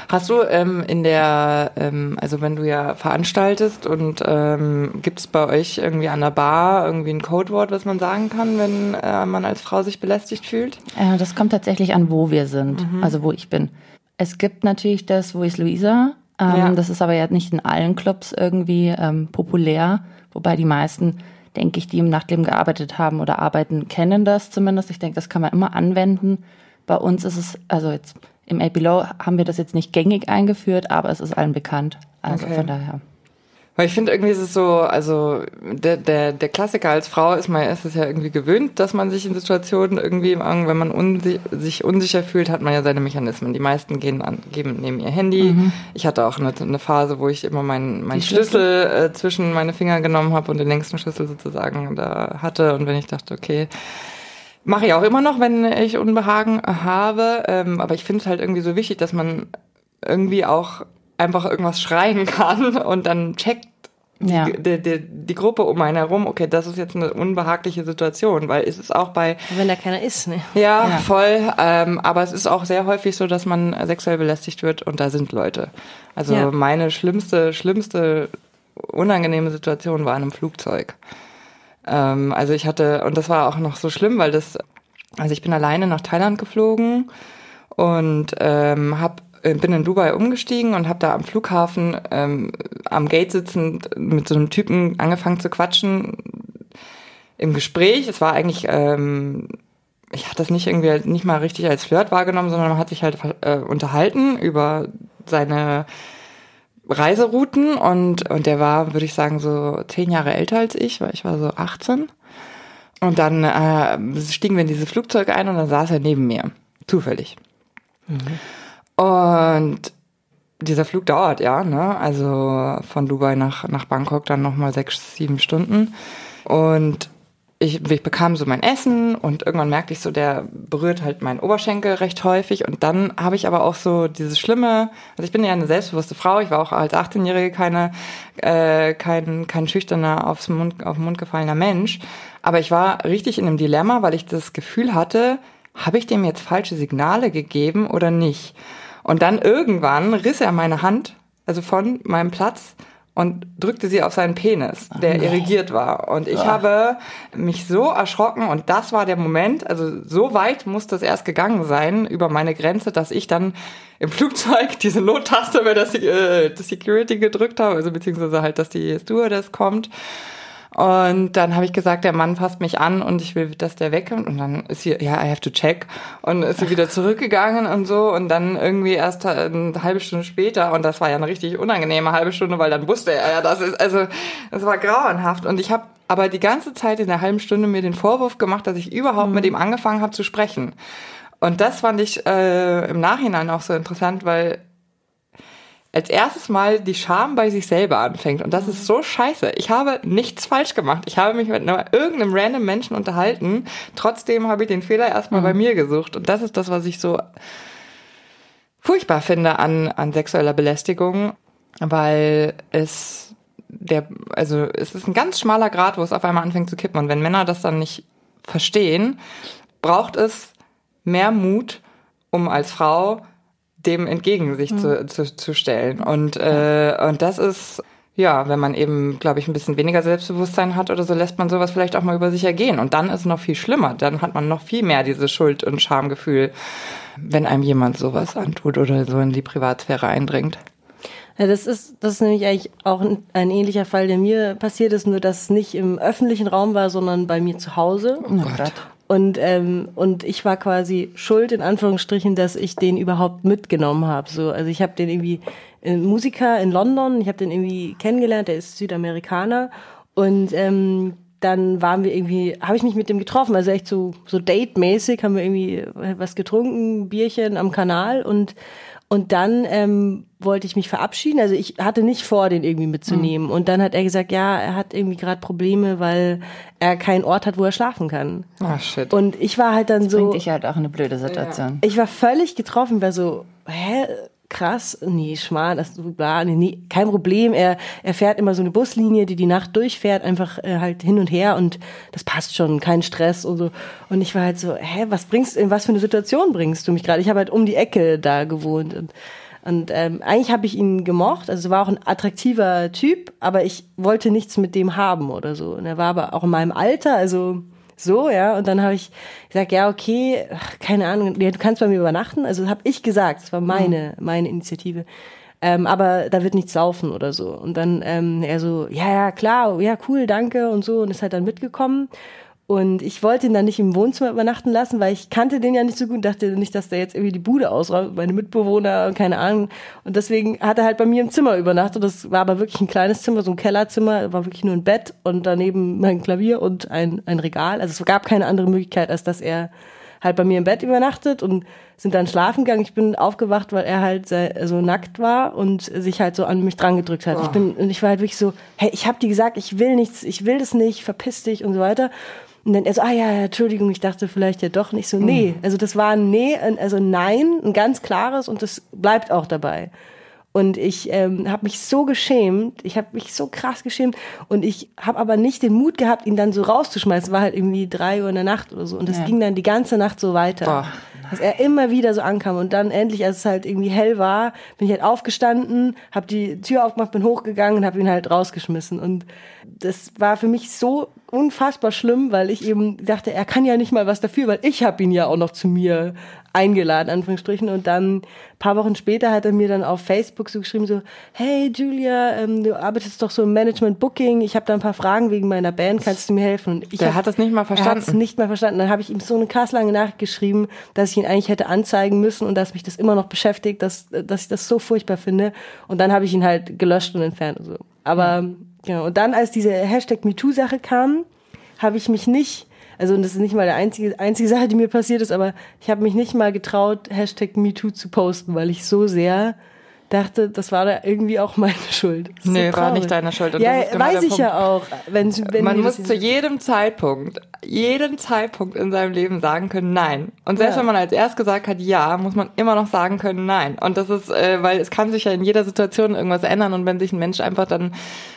Hast du ähm, in der, ähm, also wenn du ja veranstaltest und ähm, gibt es bei euch irgendwie an der Bar irgendwie ein Codewort, was man sagen kann, wenn äh, man als Frau sich belästigt fühlt? Äh, das kommt tatsächlich an, wo wir sind, also wo ich bin. Es gibt natürlich das, wo ist Luisa? Ähm, Ja. Das ist aber ja nicht in allen Clubs irgendwie ähm, populär, wobei die meisten, denke ich, die im Nachtleben gearbeitet haben oder arbeiten, kennen das zumindest. Ich denke, das kann man immer anwenden. Bei uns ist es, also jetzt im AP Low haben wir das jetzt nicht gängig eingeführt, aber es ist allen bekannt. Also Okay. von daher. Weil ich finde irgendwie ist es so, also der, der, der Klassiker als Frau ist man ist es ja irgendwie gewöhnt, dass man sich in Situationen irgendwie, wenn man unsi sich unsicher fühlt, hat man ja seine Mechanismen. Die meisten gehen an, geben neben ihr Handy. Ich hatte auch eine, eine Phase, wo ich immer meinen meinen Die Schlüssel? Schlüssel äh, zwischen meine Finger genommen habe und den längsten Schlüssel sozusagen da hatte. Und wenn ich dachte, okay, mache ich auch immer noch, wenn ich Unbehagen habe. Ähm, aber ich finde es halt irgendwie so wichtig, dass man irgendwie auch einfach irgendwas schreien kann und dann checkt die, Ja. die, die, die Gruppe um einen herum, okay, das ist jetzt eine unbehagliche Situation, weil es ist auch bei, Wenn da keiner ist, ne? ja, Ja. voll, ähm, aber es ist auch sehr häufig so, dass man sexuell belästigt wird und da sind Leute. Also Ja. meine schlimmste, schlimmste unangenehme Situation war in einem Flugzeug. Ähm, also ich hatte, und das war auch noch so schlimm, weil das, also ich bin alleine nach Thailand geflogen und ähm, hab, äh, bin in Dubai umgestiegen und habe da am Flughafen ähm, am Gate sitzend mit so einem Typen angefangen zu quatschen im Gespräch. Es war eigentlich, ähm, ich hatte das nicht irgendwie nicht mal richtig als Flirt wahrgenommen, sondern man hat sich halt äh, unterhalten über seine Reiserouten und, und der war, würde ich sagen, so zehn Jahre älter als ich, weil ich war so 18. Und dann äh, stiegen wir in dieses Flugzeug ein und dann saß er neben mir. Zufällig. Und dieser Flug dauert ja, ne? Also von Dubai nach, nach Bangkok dann nochmal sechs, sieben Stunden. Und ich, ich bekam so mein Essen und irgendwann merkte ich so, der berührt halt meinen Oberschenkel recht häufig. Und dann habe ich aber auch so dieses Schlimme, also ich bin ja eine selbstbewusste Frau, ich war auch als 18-Jährige keine, äh, kein, kein schüchterner, aufs Mund, auf den Mund gefallener Mensch. Aber ich war richtig in einem Dilemma, weil ich das Gefühl hatte, habe ich dem jetzt falsche Signale gegeben oder nicht? Und dann irgendwann riss er meine Hand, also von meinem Platz, und drückte sie auf seinen Penis, der irrigiert war. Und ich habe mich so erschrocken und das war der Moment, also so weit muss das erst gegangen sein über meine Grenze, dass ich dann im Flugzeug diese Nottaste über das, äh, das Security gedrückt habe, also beziehungsweise halt, dass die Stewardess kommt. Und dann habe ich gesagt, der Mann fasst mich an und ich will, dass der wegkommt. Und dann ist sie, ja, I have to check. Und ist sie wieder zurückgegangen und so. Und dann irgendwie erst eine halbe Stunde später, und das war ja eine richtig unangenehme halbe Stunde, weil dann wusste er ja, das ist, also, das war grauenhaft. Und ich habe aber die ganze Zeit in der halben Stunde mir den Vorwurf gemacht, dass ich überhaupt mit ihm angefangen habe zu sprechen. Und das fand ich äh, im Nachhinein auch so interessant, weil als erstes Mal die Scham bei sich selber anfängt. Und das ist so scheiße. Ich habe nichts falsch gemacht. Ich habe mich mit einer, irgendeinem random Menschen unterhalten. Trotzdem habe ich den Fehler erstmal bei mir gesucht. Und das ist das, was ich so furchtbar finde an, an sexueller Belästigung, weil es der, also es ist ein ganz schmaler Grad, wo es auf einmal anfängt zu kippen. Und wenn Männer das dann nicht verstehen, braucht es mehr Mut, um als Frau dem entgegen sich zu, zu, zu stellen. Und, äh, und das ist, ja, wenn man eben, glaube ich, ein bisschen weniger Selbstbewusstsein hat oder so, lässt man sowas vielleicht auch mal über sich ergehen. Und dann ist es noch viel schlimmer. Dann hat man noch viel mehr dieses Schuld- und Schamgefühl, wenn einem jemand sowas antut oder so in die Privatsphäre eindringt. Ja, das ist, das ist nämlich eigentlich auch ein, ein ähnlicher Fall, der mir passiert ist, nur dass es nicht im öffentlichen Raum war, sondern bei mir zu Hause. Oh Gott. Und, ähm, und ich war quasi schuld, in Anführungsstrichen, dass ich den überhaupt mitgenommen habe. So, also ich habe den irgendwie, ein Musiker in London, ich habe den irgendwie kennengelernt, der ist Südamerikaner. Und ähm, dann waren wir irgendwie, habe ich mich mit dem getroffen, also echt so, so date-mäßig, haben wir irgendwie was getrunken, Bierchen am Kanal und und dann ähm, wollte ich mich verabschieden. Also ich hatte nicht vor, den irgendwie mitzunehmen. Und dann hat er gesagt, ja, er hat irgendwie gerade Probleme, weil er keinen Ort hat, wo er schlafen kann. Ah, shit. Und ich war halt dann so, Bringt dich halt auch in eine blöde Situation. ich war völlig getroffen, war so, hä, krass, nee, Schmarrn, das bla, nee, nee, kein Problem. Er, er fährt immer so eine Buslinie, die die Nacht durchfährt, einfach äh, halt hin und her und das passt schon, kein Stress und so. Und ich war halt so, hä, was bringst, in was für eine Situation bringst du mich gerade? Ich habe halt um die Ecke da gewohnt und und ähm, eigentlich habe ich ihn gemocht, also war auch ein attraktiver Typ, aber ich wollte nichts mit dem haben oder so. Und er war aber auch in meinem Alter, also so, ja. Und dann habe ich gesagt, ja, okay, keine Ahnung, du kannst bei mir übernachten. Also habe ich gesagt, das war meine, meine Initiative. Ähm, aber da wird nichts saufen oder so. Und dann ähm, er so, ja, ja, klar, ja, cool, danke und so. Und ist halt dann mitgekommen. Und ich wollte ihn dann nicht im Wohnzimmer übernachten lassen, weil ich kannte den ja nicht so gut, dachte nicht, dass der jetzt irgendwie die Bude ausräumt, meine Mitbewohner, keine Ahnung. Und deswegen hat er halt bei mir im Zimmer übernachtet. Das war aber wirklich ein kleines Zimmer, so ein Kellerzimmer, war wirklich nur ein Bett und daneben mein Klavier und ein, ein Regal. Also es gab keine andere Möglichkeit, als dass er halt bei mir im Bett übernachtet und sind dann schlafen gegangen. Ich bin aufgewacht, weil er halt so nackt war und sich halt so an mich dran gedrückt hat. Ich bin und ich war halt wirklich so, hey, ich habe dir gesagt, ich will nichts, ich will das nicht, verpiss dich und so weiter. Und dann er so, ah ja, ja, Entschuldigung, ich dachte vielleicht ja doch nicht so. Nee, also das war ein Nee, ein- also Nein, ein ganz klares und das bleibt auch dabei. Und ich ähm, habe mich so geschämt, ich habe mich so krass geschämt und ich habe aber nicht den Mut gehabt, ihn dann so rauszuschmeißen. Es war halt irgendwie drei Uhr in der Nacht oder so und das ging dann die ganze Nacht so weiter. Boah. Dass er immer wieder so ankam und dann endlich, als es halt irgendwie hell war, bin ich halt aufgestanden, habe die Tür aufgemacht, bin hochgegangen und habe ihn halt rausgeschmissen. Und das war für mich so unfassbar schlimm, weil ich eben dachte, er kann ja nicht mal was dafür, weil ich habe ihn ja auch noch zu mir eingeladen, Anführungsstrichen. Und dann ein paar Wochen später hat er mir dann auf Facebook so geschrieben, so, hey Julia, ähm, du arbeitest doch so im Management Booking, ich habe da ein paar Fragen wegen meiner Band, kannst du mir helfen? Und ich Der hab- hat das nicht mal Er hat es verstanden. nicht mal verstanden. Dann habe ich ihm so eine krass lange Nachricht geschrieben, dass ich ihn eigentlich hätte anzeigen müssen und dass mich das immer noch beschäftigt, dass, dass ich das so furchtbar finde. Und dann habe ich ihn halt gelöscht und entfernt und so. Aber, ja, und dann, als diese Hashtag MeToo-Sache kam, habe ich mich nicht, also und das ist nicht mal die einzige, einzige Sache, die mir passiert ist, aber ich habe mich nicht mal getraut, Hashtag MeToo zu posten, weil ich so sehr dachte, das war da irgendwie auch meine Schuld. Das Nee, war traurig. nicht deine Schuld. Und ja, genau weiß der ich Punkt. ja auch. Wenn, wenn Man muss zu jedem Zeitpunkt, jeden Zeitpunkt in seinem Leben sagen können, nein. Und selbst Ja. wenn man als erst gesagt hat, ja, muss man immer noch sagen können, nein. Und das ist, äh, weil es kann sich ja in jeder Situation irgendwas ändern und wenn sich ein Mensch einfach dann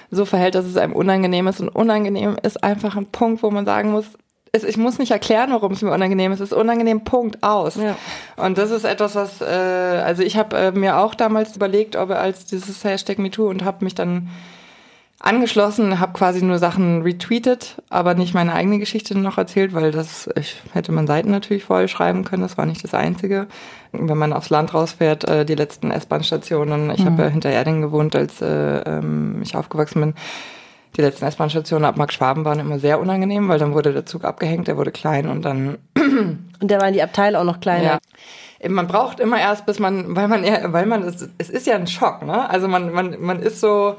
so verhält, dass es einem unangenehm ist und unangenehm ist einfach ein Punkt, wo man sagen muss, es, ich muss nicht erklären, warum es mir unangenehm ist. Es ist unangenehm, Punkt, aus. Ja. Und das ist etwas, was, äh, also ich habe äh, mir auch damals überlegt, ob als dieses Hashtag MeToo und habe mich dann angeschlossen, habe quasi nur Sachen retweetet, aber nicht meine eigene Geschichte noch erzählt, weil das ich hätte man Seiten natürlich voll schreiben können. Das war nicht das Einzige. Wenn man aufs Land rausfährt, äh, die letzten S-Bahn-Stationen. Ich habe ja hinter Erding gewohnt, als äh, ähm, ich aufgewachsen bin. Die letzten S-Bahn-Stationen ab Mark Schwaben waren immer sehr unangenehm, weil dann wurde der Zug abgehängt, der wurde klein und dann Und da waren die Abteile auch noch kleiner. ja. Man braucht immer erst, bis man, weil man eher, weil man, es, es ist ja ein Schock, ne? Also man, man, man ist so,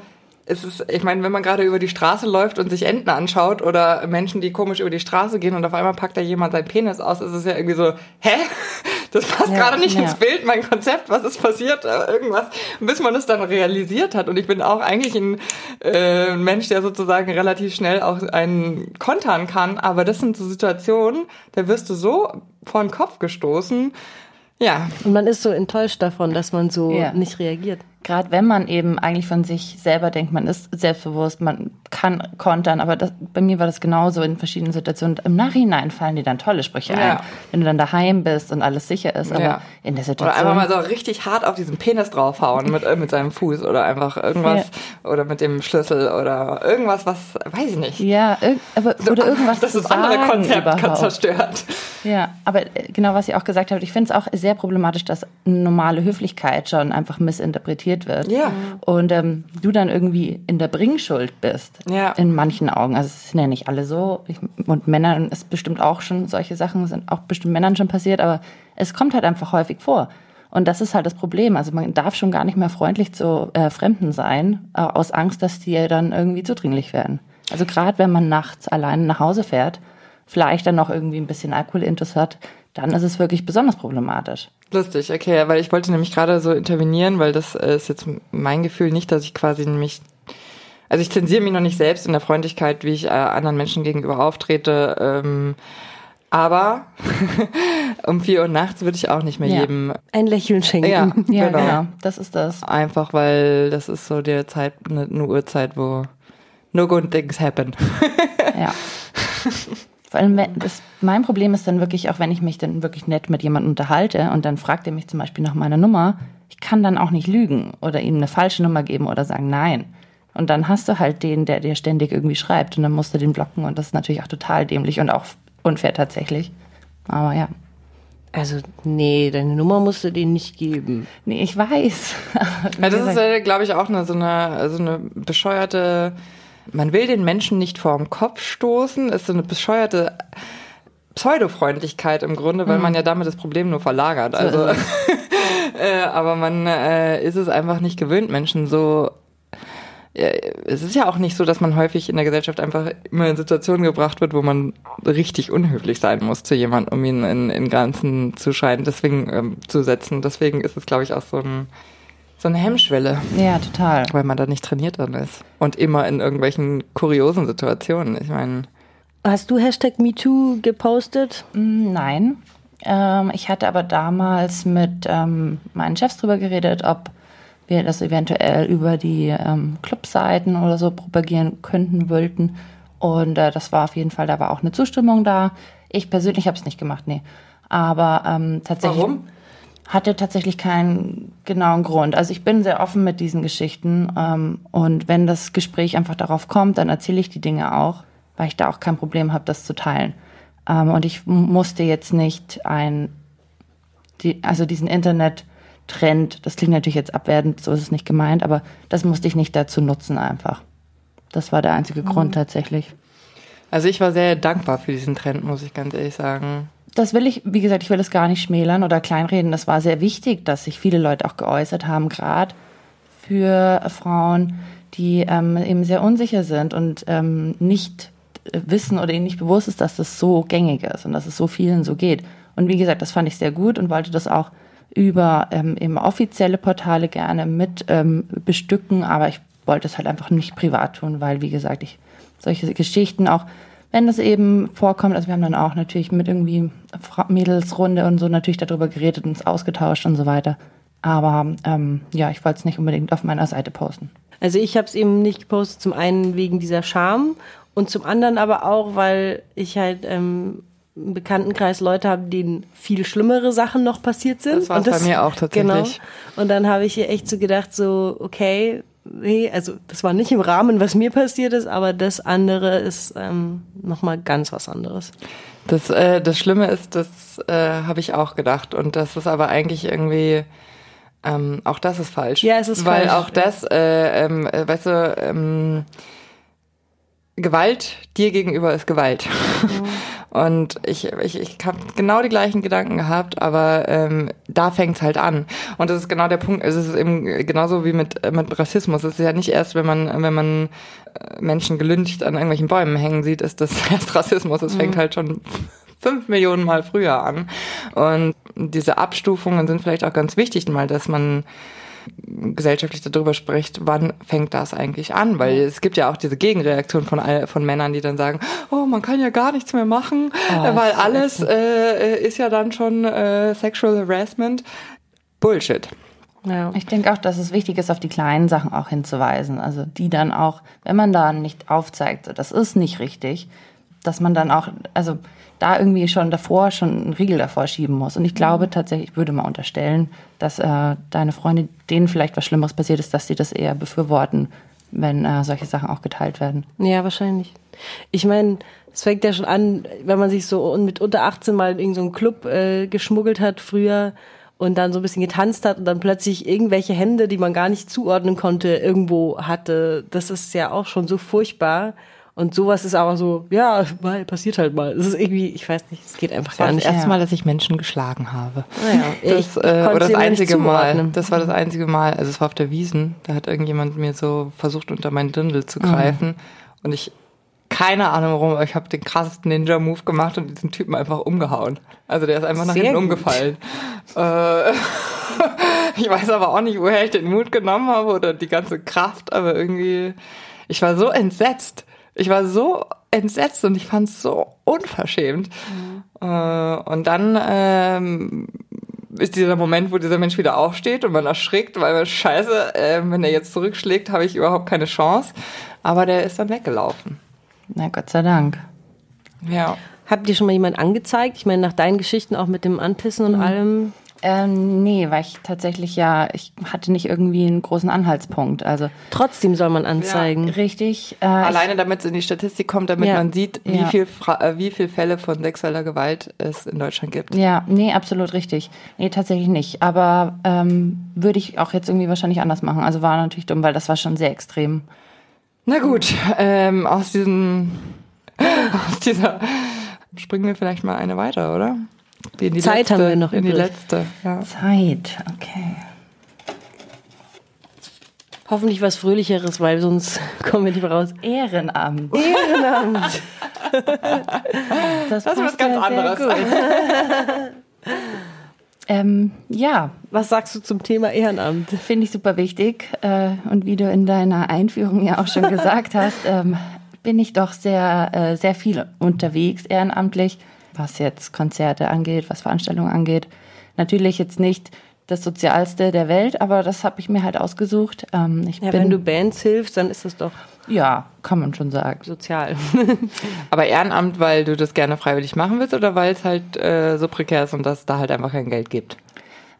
es ist, ich meine, wenn man gerade über die Straße läuft und sich Enten anschaut oder Menschen, die komisch über die Straße gehen und auf einmal packt da jemand seinen Penis aus, ist es ja irgendwie so, hä? Das passt Ja, gerade nicht ja. ins Bild, mein Konzept, was ist passiert, äh, irgendwas, bis man es dann realisiert hat. Und ich bin auch eigentlich ein äh, Mensch, der sozusagen relativ schnell auch einen kontern kann, aber das sind so Situationen, da wirst du so vor den Kopf gestoßen. Ja, Und man ist so enttäuscht davon, dass man so Ja. nicht reagiert. Gerade wenn man eben eigentlich von sich selber denkt, man ist selbstbewusst, man kann kontern, aber das, bei mir war das genauso in verschiedenen Situationen. Im Nachhinein fallen dir dann tolle Sprüche Ja. ein, wenn du dann daheim bist und alles sicher ist, aber Ja. in der Oder Situation... einfach mal so richtig hart auf diesen Penis draufhauen mit, äh, mit seinem Fuß oder einfach irgendwas oder mit dem Schlüssel oder irgendwas, was, weiß ich nicht. ja, aber, oder irgendwas das das andere Konzept überhaupt. zerstört. Ja, aber äh, genau, was ihr auch gesagt habt, ich finde es auch sehr problematisch, dass normale Höflichkeit schon einfach missinterpretiert wird. Ja. Und ähm, du dann irgendwie in der Bringschuld bist. Ja. In manchen Augen. Also es sind ja nicht alle so. Ich, und Männern ist bestimmt auch schon, solche Sachen sind auch bestimmt Männern schon passiert, aber es kommt halt einfach häufig vor. Und das ist halt das Problem. Also man darf schon gar nicht mehr freundlich zu äh, Fremden sein, äh, aus Angst, dass die dann irgendwie zudringlich werden. Also gerade wenn man nachts alleine nach Hause fährt, vielleicht dann noch irgendwie ein bisschen Alkoholintus hat, dann ist es wirklich besonders problematisch. Lustig, okay, weil ich wollte nämlich gerade so intervenieren, weil das äh, ist jetzt mein Gefühl nicht, dass ich quasi nämlich, also ich zensiere mich noch nicht selbst in der Freundlichkeit, wie ich äh, anderen Menschen gegenüber auftrete, ähm, aber um vier Uhr nachts würde ich auch nicht mehr Ja. jedem, Ein Lächeln schenken. ja, Ja, genau. Das ist das. einfach weil das ist so der Zeit, eine, eine Uhrzeit, wo no good things happen. Ja. Vor allem, wenn- das, mein Problem ist dann wirklich, auch wenn ich mich dann wirklich nett mit jemandem unterhalte und dann fragt er mich zum Beispiel nach meiner Nummer, ich kann dann auch nicht lügen oder ihm eine falsche Nummer geben oder sagen nein. Und dann hast du halt den, der dir ständig irgendwie schreibt und dann musst du den blocken und das ist natürlich auch total dämlich und auch unfair tatsächlich. Aber ja. Also, nee, deine Nummer musst du denen nicht geben. Nee, ich weiß. Ja, das ist, glaube ich, auch eine, so eine, so eine bescheuerte, man will den Menschen nicht vorm Kopf stoßen, ist so eine bescheuerte Pseudofreundlichkeit im Grunde, weil man ja damit das Problem nur verlagert. Also, äh, aber man äh, ist es einfach nicht gewöhnt, Menschen so ja, es ist ja auch nicht so, dass man häufig in der Gesellschaft einfach immer in Situationen gebracht wird, wo man richtig unhöflich sein muss zu jemandem, um ihn in, in Grenzen zu scheiden, deswegen ähm, zu setzen. Deswegen ist es, glaube ich, auch so, ein, so eine Hemmschwelle, ja, total. weil man da nicht trainiert drin ist. Und immer in irgendwelchen kuriosen Situationen. Ich meine, Hast du Hashtag MeToo gepostet? Mm, Nein. Ähm, ich hatte aber damals mit ähm, meinen Chefs drüber geredet, ob wir das eventuell über die ähm, Clubseiten oder so propagieren könnten, wollten. Und äh, das war auf jeden Fall, da war auch eine Zustimmung da. Ich persönlich habe es nicht gemacht, nee. Aber ähm, tatsächlich Warum? Hatte tatsächlich keinen genauen Grund. Also ich bin sehr offen mit diesen Geschichten ähm, und wenn das Gespräch einfach darauf kommt, dann erzähle ich die Dinge auch, weil ich da auch kein Problem habe, das zu teilen. Ähm, und ich musste jetzt nicht ein, die, also diesen Internet-Trend, das klingt natürlich jetzt abwertend, so ist es nicht gemeint, aber das musste ich nicht dazu nutzen einfach. Das war der einzige Grund tatsächlich. Also ich war sehr dankbar für diesen Trend, muss ich ganz ehrlich sagen. Das will ich, wie gesagt, ich will es gar nicht schmälern oder kleinreden. Das war sehr wichtig, dass sich viele Leute auch geäußert haben, gerade für Frauen, die ähm, eben sehr unsicher sind und ähm, nicht wissen oder ihnen nicht bewusst ist, dass das so gängig ist und dass es so vielen so geht. Und wie gesagt, das fand ich sehr gut und wollte das auch über ähm, eben offizielle Portale gerne mit ähm, bestücken, aber ich wollte es halt einfach nicht privat tun, weil, wie gesagt, ich solche Geschichten auch, wenn das eben vorkommt, also wir haben dann auch natürlich mit irgendwie Mädelsrunde und so natürlich darüber geredet und uns ausgetauscht und so weiter. Aber ähm, ja, ich wollte es nicht unbedingt auf meiner Seite posten. Also ich habe es eben nicht gepostet, zum einen wegen dieser Scham und zum anderen aber auch, weil ich halt ähm, im Bekanntenkreis Leute habe, denen viel schlimmere Sachen noch passiert sind. Das Und bei mir auch tatsächlich. Genau. Und dann habe ich hier echt so gedacht, so, okay, nee, also das war nicht im Rahmen, was mir passiert ist, aber das andere ist ähm, nochmal ganz was anderes. Das, äh, das Schlimme ist, das äh, habe ich auch gedacht. Und das ist aber eigentlich irgendwie, ähm, auch das ist falsch. Ja, es ist Weil falsch. auch das, äh, ähm, äh, weißt du, ähm, Gewalt dir gegenüber ist Gewalt. Und ich, ich, ich habe genau die gleichen Gedanken gehabt, aber ähm, da fängt's halt an. Und das ist genau der Punkt. Es ist eben genauso wie mit, mit Rassismus. Es ist ja nicht erst, wenn man, wenn man äh, Menschen gelüncht an irgendwelchen Bäumen hängen sieht, ist das erst Rassismus. Es fängt halt schon fünf Millionen Mal früher an. Und diese Abstufungen sind vielleicht auch ganz wichtig, mal, dass man gesellschaftlich darüber spricht, wann fängt das eigentlich an? Weil es gibt ja auch diese Gegenreaktion von, all- von Männern, die dann sagen, oh, man kann ja gar nichts mehr machen, äh, weil alles äh, ist ja dann schon äh, Sexual Harassment. Bullshit. Ja. Ich denke auch, dass es wichtig ist, auf die kleinen Sachen auch hinzuweisen. Also die dann auch, wenn man da nicht aufzeigt, das ist nicht richtig, dass man dann auch, also da irgendwie schon davor schon einen Riegel davor schieben muss. Und ich glaube mhm. tatsächlich, ich würde mal unterstellen, dass äh, deine Freunde, denen vielleicht was Schlimmeres passiert ist, dass sie das eher befürworten, wenn äh, solche Sachen auch geteilt werden. Ja, wahrscheinlich. Ich meine, es fängt ja schon an, wenn man sich so mit unter 18 mal in irgendeinen so Club äh, geschmuggelt hat früher und dann so ein bisschen getanzt hat und dann plötzlich irgendwelche Hände, die man gar nicht zuordnen konnte, irgendwo hatte. Das ist ja auch schon so furchtbar. Und sowas ist aber so, ja, mal, passiert halt mal. Es ist irgendwie, ich weiß nicht, es geht einfach das gar nicht. Das erste Mal, dass ich Menschen geschlagen habe. Naja, das, äh, oder das einzige Mal. Das war das einzige Mal. Also es war auf der Wiesen. Da hat irgendjemand mir so versucht, unter meinen Dindel zu greifen. Mhm. Und ich, keine Ahnung warum, aber ich habe den krassesten Ninja-Move gemacht und diesen Typen einfach umgehauen. Also der ist einfach nach Sehr hinten gut. umgefallen. Äh, ich weiß aber auch nicht, woher ich den Mut genommen habe oder die ganze Kraft, aber irgendwie, ich war so entsetzt ich war so entsetzt und ich fand es so unverschämt. Mhm. Äh, und dann ähm, ist dieser Moment, wo dieser Mensch wieder aufsteht und man erschrickt, weil man scheiße, äh, wenn er jetzt zurückschlägt, habe ich überhaupt keine Chance. Aber der ist dann weggelaufen. Na Gott sei Dank. Ja. Habt ihr schon mal jemand angezeigt? Ich meine, nach deinen Geschichten auch mit dem Anpissen und mhm. allem. Ähm, nee, weil ich tatsächlich ja, ich hatte nicht irgendwie einen großen Anhaltspunkt. Also trotzdem soll man anzeigen. Ja, richtig. Äh, Alleine damit es in die Statistik kommt, damit ja, man sieht, wie ja. viel äh, wie viel Fälle von sexueller Gewalt es in Deutschland gibt. Ja, nee, absolut richtig. Nee, tatsächlich nicht. Aber ähm, würde ich auch jetzt irgendwie wahrscheinlich anders machen. Also war natürlich dumm, weil das war schon sehr extrem. Na gut, ähm, aus diesem aus dieser springen wir vielleicht mal eine weiter, oder? Zeit letzte, haben wir noch in die letzte. Ja. Zeit, okay. Hoffentlich was Fröhlicheres, weil sonst kommen wir nicht mehr raus. Ehrenamt. Ehrenamt. das, das ist was ganz anderes. ähm, ja. Was sagst du zum Thema Ehrenamt? Finde ich super wichtig. Äh, und wie du in deiner Einführung ja auch schon gesagt hast, ähm, bin ich doch sehr, äh, sehr viel unterwegs ehrenamtlich was jetzt Konzerte angeht, was Veranstaltungen angeht. Natürlich jetzt nicht das Sozialste der Welt, aber das habe ich mir halt ausgesucht. Ähm, ich ja, bin, wenn du Bands hilfst, dann ist das doch. Ja, kann man schon sagen. Sozial. aber Ehrenamt, weil du das gerne freiwillig machen willst oder weil es halt äh, so prekär ist und dass es da halt einfach kein Geld gibt?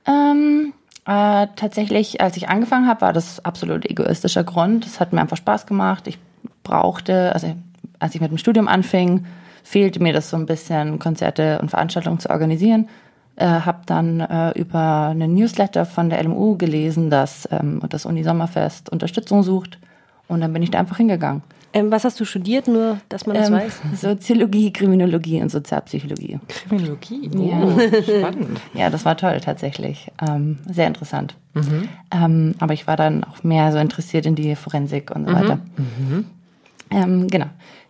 Ähm, äh, tatsächlich, als ich angefangen habe, war das absolut egoistischer Grund. Es hat mir einfach Spaß gemacht. Ich brauchte, also als ich mit dem Studium anfing, fehlte mir das so ein bisschen, Konzerte und Veranstaltungen zu organisieren. Äh, habe dann äh, über einen Newsletter von der LMU gelesen, dass ähm, das Uni-Sommerfest Unterstützung sucht. Und dann bin ich da einfach hingegangen. Ähm, was hast du studiert, nur dass man das ähm, weiß? Soziologie, Kriminologie und Sozialpsychologie. Kriminologie? Oh, ja. spannend. Ja, das war toll tatsächlich. Ähm, sehr interessant. Mhm. Ähm, aber ich war dann auch mehr so interessiert in die Forensik und so mhm. weiter. Mhm. Ähm, genau.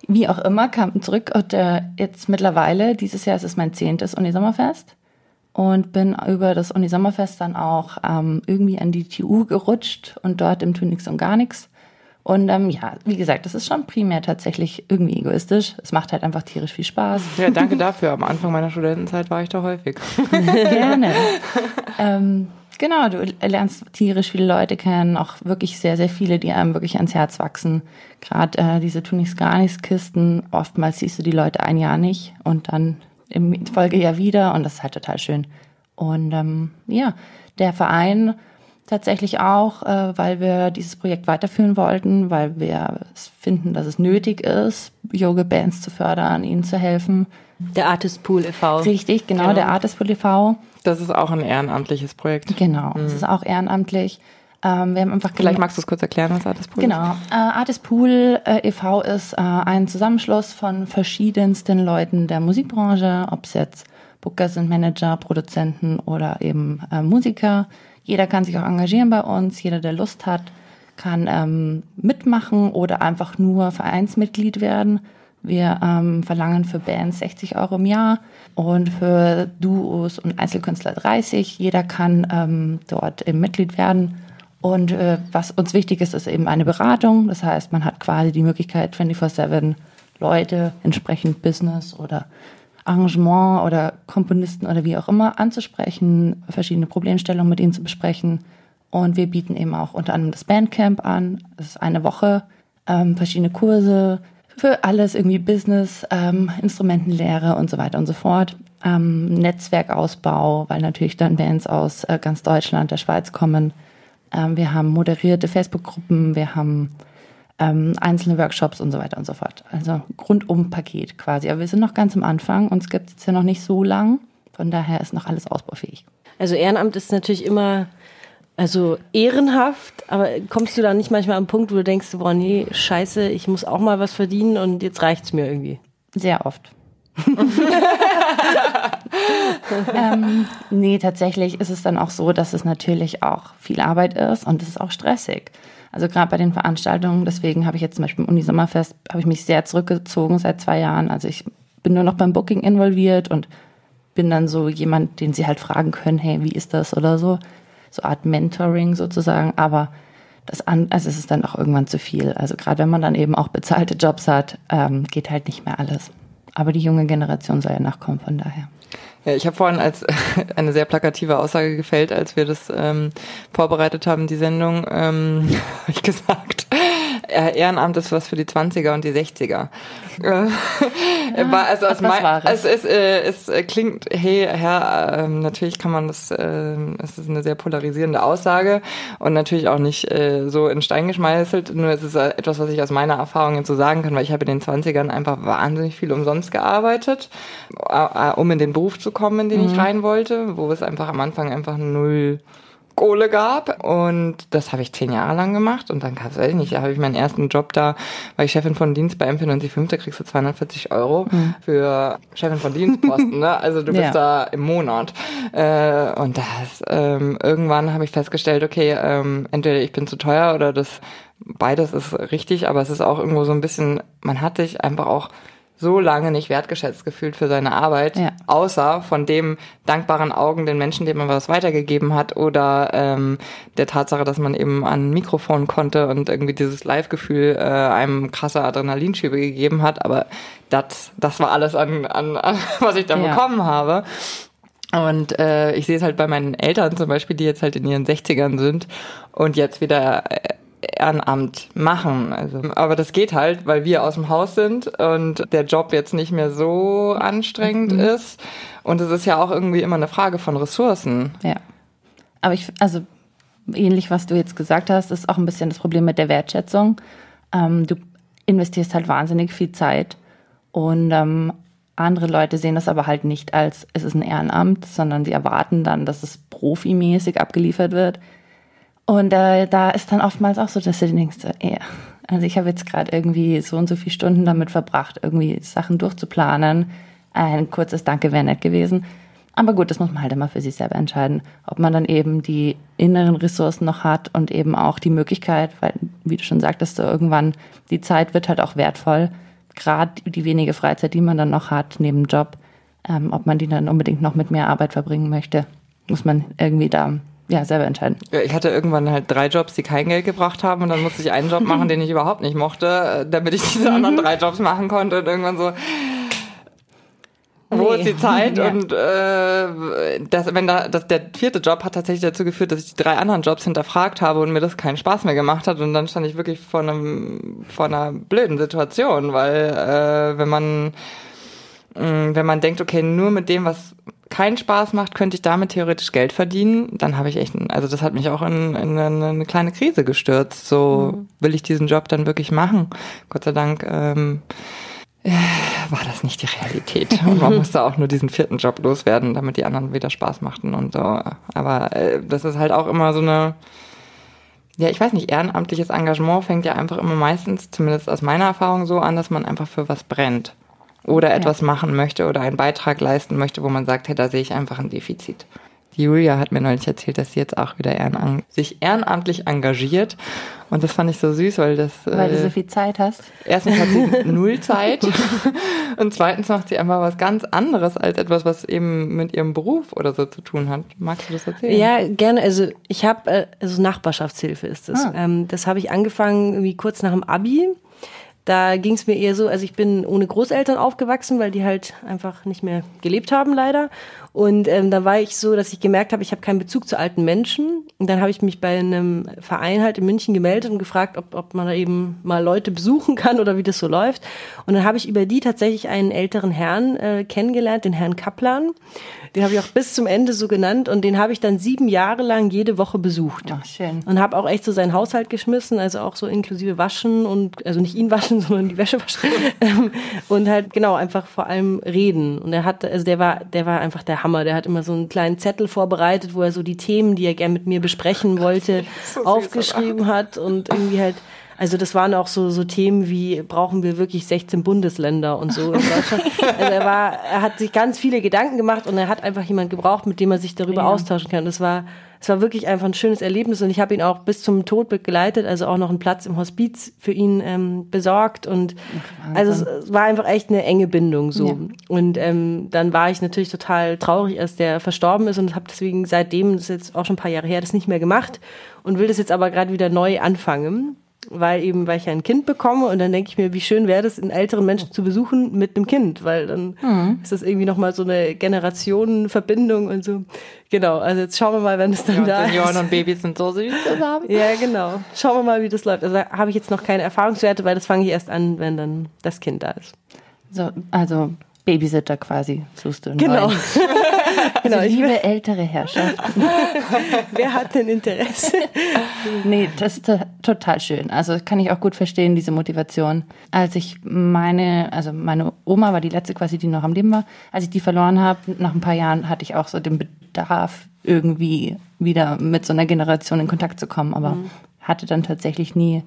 Wie auch immer, kam zurück und äh, jetzt mittlerweile, dieses Jahr ist es mein zehntes Unisommerfest und bin über das Unisommerfest dann auch ähm, irgendwie an die TU gerutscht und dort im Tun nix und gar nichts. Und ähm, ja, wie gesagt, das ist schon primär tatsächlich irgendwie egoistisch. Es macht halt einfach tierisch viel Spaß. Ja, danke dafür. Am Anfang meiner Studentenzeit war ich da häufig. Gerne. ähm, Genau, du lernst tierisch viele Leute kennen, auch wirklich sehr, sehr viele, die einem wirklich ans Herz wachsen. Gerade äh, diese Tu nichts gar nichts Kisten, oftmals siehst du die Leute ein Jahr nicht und dann im Folgejahr wieder und das ist halt total schön. Und ähm, ja, der Verein tatsächlich auch, äh, weil wir dieses Projekt weiterführen wollten, weil wir finden, dass es nötig ist, Yoga-Bands zu fördern, ihnen zu helfen. Der Artist Pool e.V. Richtig, genau, genau. der Artist Pool e.V. Das ist auch ein ehrenamtliches Projekt. Genau, mhm. es ist auch ehrenamtlich. Ähm, wir haben einfach Vielleicht magst du es kurz erklären, was Artist Pool genau. ist. Genau. Äh, Artist Pool äh, e.V. ist äh, ein Zusammenschluss von verschiedensten Leuten der Musikbranche, ob es jetzt Booker sind, Manager, Produzenten oder eben äh, Musiker. Jeder kann sich auch engagieren bei uns. Jeder, der Lust hat, kann ähm, mitmachen oder einfach nur Vereinsmitglied werden. Wir ähm, verlangen für Bands 60 Euro im Jahr und für Duos und Einzelkünstler 30. Jeder kann ähm, dort eben Mitglied werden. Und äh, was uns wichtig ist, ist eben eine Beratung. Das heißt, man hat quasi die Möglichkeit, 24-7 Leute, entsprechend Business oder Arrangement oder Komponisten oder wie auch immer anzusprechen, verschiedene Problemstellungen mit ihnen zu besprechen Und wir bieten eben auch unter anderem das Bandcamp an. Das ist eine Woche, ähm, verschiedene Kurse für alles, irgendwie Business, ähm, Instrumentenlehre und so weiter und so fort. Ähm, Netzwerkausbau, weil natürlich dann Bands aus äh, ganz Deutschland, der Schweiz kommen. Ähm, wir haben moderierte Facebook-Gruppen, wir haben ähm, einzelne Workshops und so weiter und so fort. Also rundum Paket quasi. Aber wir sind noch ganz am Anfang. Uns gibt es ja noch nicht so lang. Von daher ist noch alles ausbaufähig. Also Ehrenamt ist natürlich immer also ehrenhaft, aber kommst du da nicht manchmal am Punkt, wo du denkst, boah, nee, scheiße, ich muss auch mal was verdienen und jetzt reicht's mir irgendwie? Sehr oft. ähm, nee, tatsächlich ist es dann auch so, dass es natürlich auch viel Arbeit ist und es ist auch stressig. Also gerade bei den Veranstaltungen, deswegen habe ich jetzt zum Beispiel im Unisommerfest, habe ich mich sehr zurückgezogen seit zwei Jahren. Also ich bin nur noch beim Booking involviert und bin dann so jemand, den sie halt fragen können, hey, wie ist das oder so so Art Mentoring sozusagen, aber das an, also es ist dann auch irgendwann zu viel. Also gerade wenn man dann eben auch bezahlte Jobs hat, ähm, geht halt nicht mehr alles. Aber die junge Generation soll ja nachkommen, von daher. Ja, ich habe vorhin als eine sehr plakative Aussage gefällt, als wir das ähm, vorbereitet haben, die Sendung, ähm, habe ich gesagt, Ehrenamt ist was für die 20er und die 60er. Äh, ja, also aus mein, es, es, äh, es äh, klingt, hey, Herr, äh, natürlich kann man das, äh, es ist eine sehr polarisierende Aussage und natürlich auch nicht äh, so in Stein geschmeißelt, nur es ist äh, etwas, was ich aus meiner Erfahrung jetzt so sagen kann, weil ich habe in den 20ern einfach wahnsinnig viel umsonst gearbeitet, äh, um in den Beruf zu kommen, in den mhm. ich rein wollte, wo es einfach am Anfang einfach null Kohle gab. Und das habe ich zehn Jahre lang gemacht. Und dann gab es, weiß ich nicht, da habe ich meinen ersten Job da, war ich Chefin von Dienst bei MP95, da kriegst du 240 Euro mhm. für Chefin von Dienstposten. ne? Also du bist ja. da im Monat. Äh, und das, ähm, irgendwann habe ich festgestellt, okay, ähm, entweder ich bin zu teuer oder das beides ist richtig, aber es ist auch irgendwo so ein bisschen, man hat sich einfach auch so lange nicht wertgeschätzt gefühlt für seine Arbeit, ja. außer von dem dankbaren Augen den Menschen, denen man was weitergegeben hat oder ähm, der Tatsache, dass man eben an ein Mikrofon konnte und irgendwie dieses Live-Gefühl äh, einem krasse Adrenalinschübe gegeben hat. Aber das, das war alles an, an, an was ich da ja. bekommen habe. Und äh, ich sehe es halt bei meinen Eltern zum Beispiel, die jetzt halt in ihren 60ern sind und jetzt wieder äh, Ehrenamt machen. Also, aber das geht halt, weil wir aus dem Haus sind und der Job jetzt nicht mehr so anstrengend mhm. ist. Und es ist ja auch irgendwie immer eine Frage von Ressourcen. Ja. Aber ich, also ähnlich, was du jetzt gesagt hast, ist auch ein bisschen das Problem mit der Wertschätzung. Ähm, du investierst halt wahnsinnig viel Zeit und ähm, andere Leute sehen das aber halt nicht als, es ist ein Ehrenamt, sondern sie erwarten dann, dass es profimäßig abgeliefert wird. Und äh, da ist dann oftmals auch so, dass du denkst, ja, also ich habe jetzt gerade irgendwie so und so viele Stunden damit verbracht, irgendwie Sachen durchzuplanen. Ein kurzes Danke wäre nett gewesen. Aber gut, das muss man halt immer für sich selber entscheiden, ob man dann eben die inneren Ressourcen noch hat und eben auch die Möglichkeit, weil, wie du schon sagtest, so irgendwann die Zeit wird halt auch wertvoll. Gerade die wenige Freizeit, die man dann noch hat neben Job, ähm, ob man die dann unbedingt noch mit mehr Arbeit verbringen möchte, muss man irgendwie da ja, selber entscheiden. Ich hatte irgendwann halt drei Jobs, die kein Geld gebracht haben und dann musste ich einen Job machen, den ich überhaupt nicht mochte, äh, damit ich diese anderen drei Jobs machen konnte und irgendwann so, wo nee. ist die Zeit? Ja. Und äh, das, wenn da, das, der vierte Job hat tatsächlich dazu geführt, dass ich die drei anderen Jobs hinterfragt habe und mir das keinen Spaß mehr gemacht hat. Und dann stand ich wirklich vor einem vor einer blöden Situation, weil äh, wenn man mh, wenn man denkt, okay, nur mit dem, was keinen Spaß macht, könnte ich damit theoretisch Geld verdienen, dann habe ich echt, also das hat mich auch in, in eine, eine, kleine Krise gestürzt. So mhm. will ich diesen Job dann wirklich machen. Gott sei Dank ähm, äh, war das nicht die Realität. Und man musste auch nur diesen vierten Job loswerden, damit die anderen wieder Spaß machten und so. Aber äh, das ist halt auch immer so eine, ja, ich weiß nicht, ehrenamtliches Engagement fängt ja einfach immer meistens, zumindest aus meiner Erfahrung so an, dass man einfach für was brennt oder etwas ja. machen möchte oder einen Beitrag leisten möchte, wo man sagt, hey, da sehe ich einfach ein Defizit. Die Julia hat mir neulich erzählt, dass sie jetzt auch wieder ehrenan sich ehrenamtlich engagiert. Und das fand ich so süß, weil das. Weil äh, du so viel Zeit hast. Erstens hat sie null Zeit. und zweitens macht sie einfach was ganz anderes als etwas, was eben mit ihrem Beruf oder so zu tun hat. Magst du das erzählen? Ja, gerne. Also ich habe, äh, also Nachbarschaftshilfe ist das. Ah. Ähm, das habe ich angefangen, irgendwie kurz nach dem Abi da ging es mir eher so, also ich bin ohne Großeltern aufgewachsen, weil die halt einfach nicht mehr gelebt haben leider. Und ähm, da war ich so, dass ich gemerkt habe, ich habe keinen Bezug zu alten Menschen. Und dann habe ich mich bei einem Verein halt in München gemeldet und gefragt, ob, ob man da eben mal Leute besuchen kann oder wie das so läuft. Und dann habe ich über die tatsächlich einen älteren Herrn äh, kennengelernt, den Herrn Kaplan. Den habe ich auch bis zum Ende so genannt und den habe ich dann sieben Jahre lang jede Woche besucht. Ach, schön. Und habe auch echt so seinen Haushalt geschmissen, also auch so inklusive Waschen und, also nicht ihn waschen, sondern die Wäsche waschen. Ähm, und halt, genau, einfach vor allem reden. Und er hat, also der war, der war einfach der Hammer. Der hat immer so einen kleinen Zettel vorbereitet, wo er so die Themen, die er gern mit mir besprechen wollte, so aufgeschrieben hat und irgendwie halt, also das waren auch so, so Themen wie, brauchen wir wirklich 16 Bundesländer und so in Deutschland. Also er war, er hat sich ganz viele Gedanken gemacht und er hat einfach jemand gebraucht, mit dem er sich darüber ja. austauschen kann. Das war, es war wirklich einfach ein schönes Erlebnis und ich habe ihn auch bis zum Tod begleitet, also auch noch einen Platz im Hospiz für ihn ähm, besorgt und Ach, also es, war einfach echt eine enge Bindung so. Ja. Und ähm, dann war ich natürlich total traurig, als der verstorben ist und habe deswegen seitdem, das ist jetzt auch schon ein paar Jahre her, das nicht mehr gemacht und will das jetzt aber gerade wieder neu anfangen weil eben, weil ich ein Kind bekomme und dann denke ich mir, wie schön wäre das, einen älteren Menschen zu besuchen mit einem Kind, weil dann mhm. ist das irgendwie nochmal so eine Generationenverbindung und so. Genau, also jetzt schauen wir mal, wenn es dann ja, da Senioren ist. und Babys sind so süß zusammen. Ja, genau. Schauen wir mal, wie das läuft. Also da habe ich jetzt noch keine Erfahrungswerte, weil das fange ich erst an, wenn dann das Kind da ist. So, also Babysitter quasi, suchst du. Genau. genau. Also liebe ältere Herrschaften. Wer hat denn Interesse? nee, das ist total schön. Also kann ich auch gut verstehen, diese Motivation. Als ich meine, also meine Oma war die letzte quasi, die noch am Leben war. Als ich die verloren habe, nach ein paar Jahren hatte ich auch so den Bedarf, irgendwie wieder mit so einer Generation in Kontakt zu kommen, aber mhm. hatte dann tatsächlich nie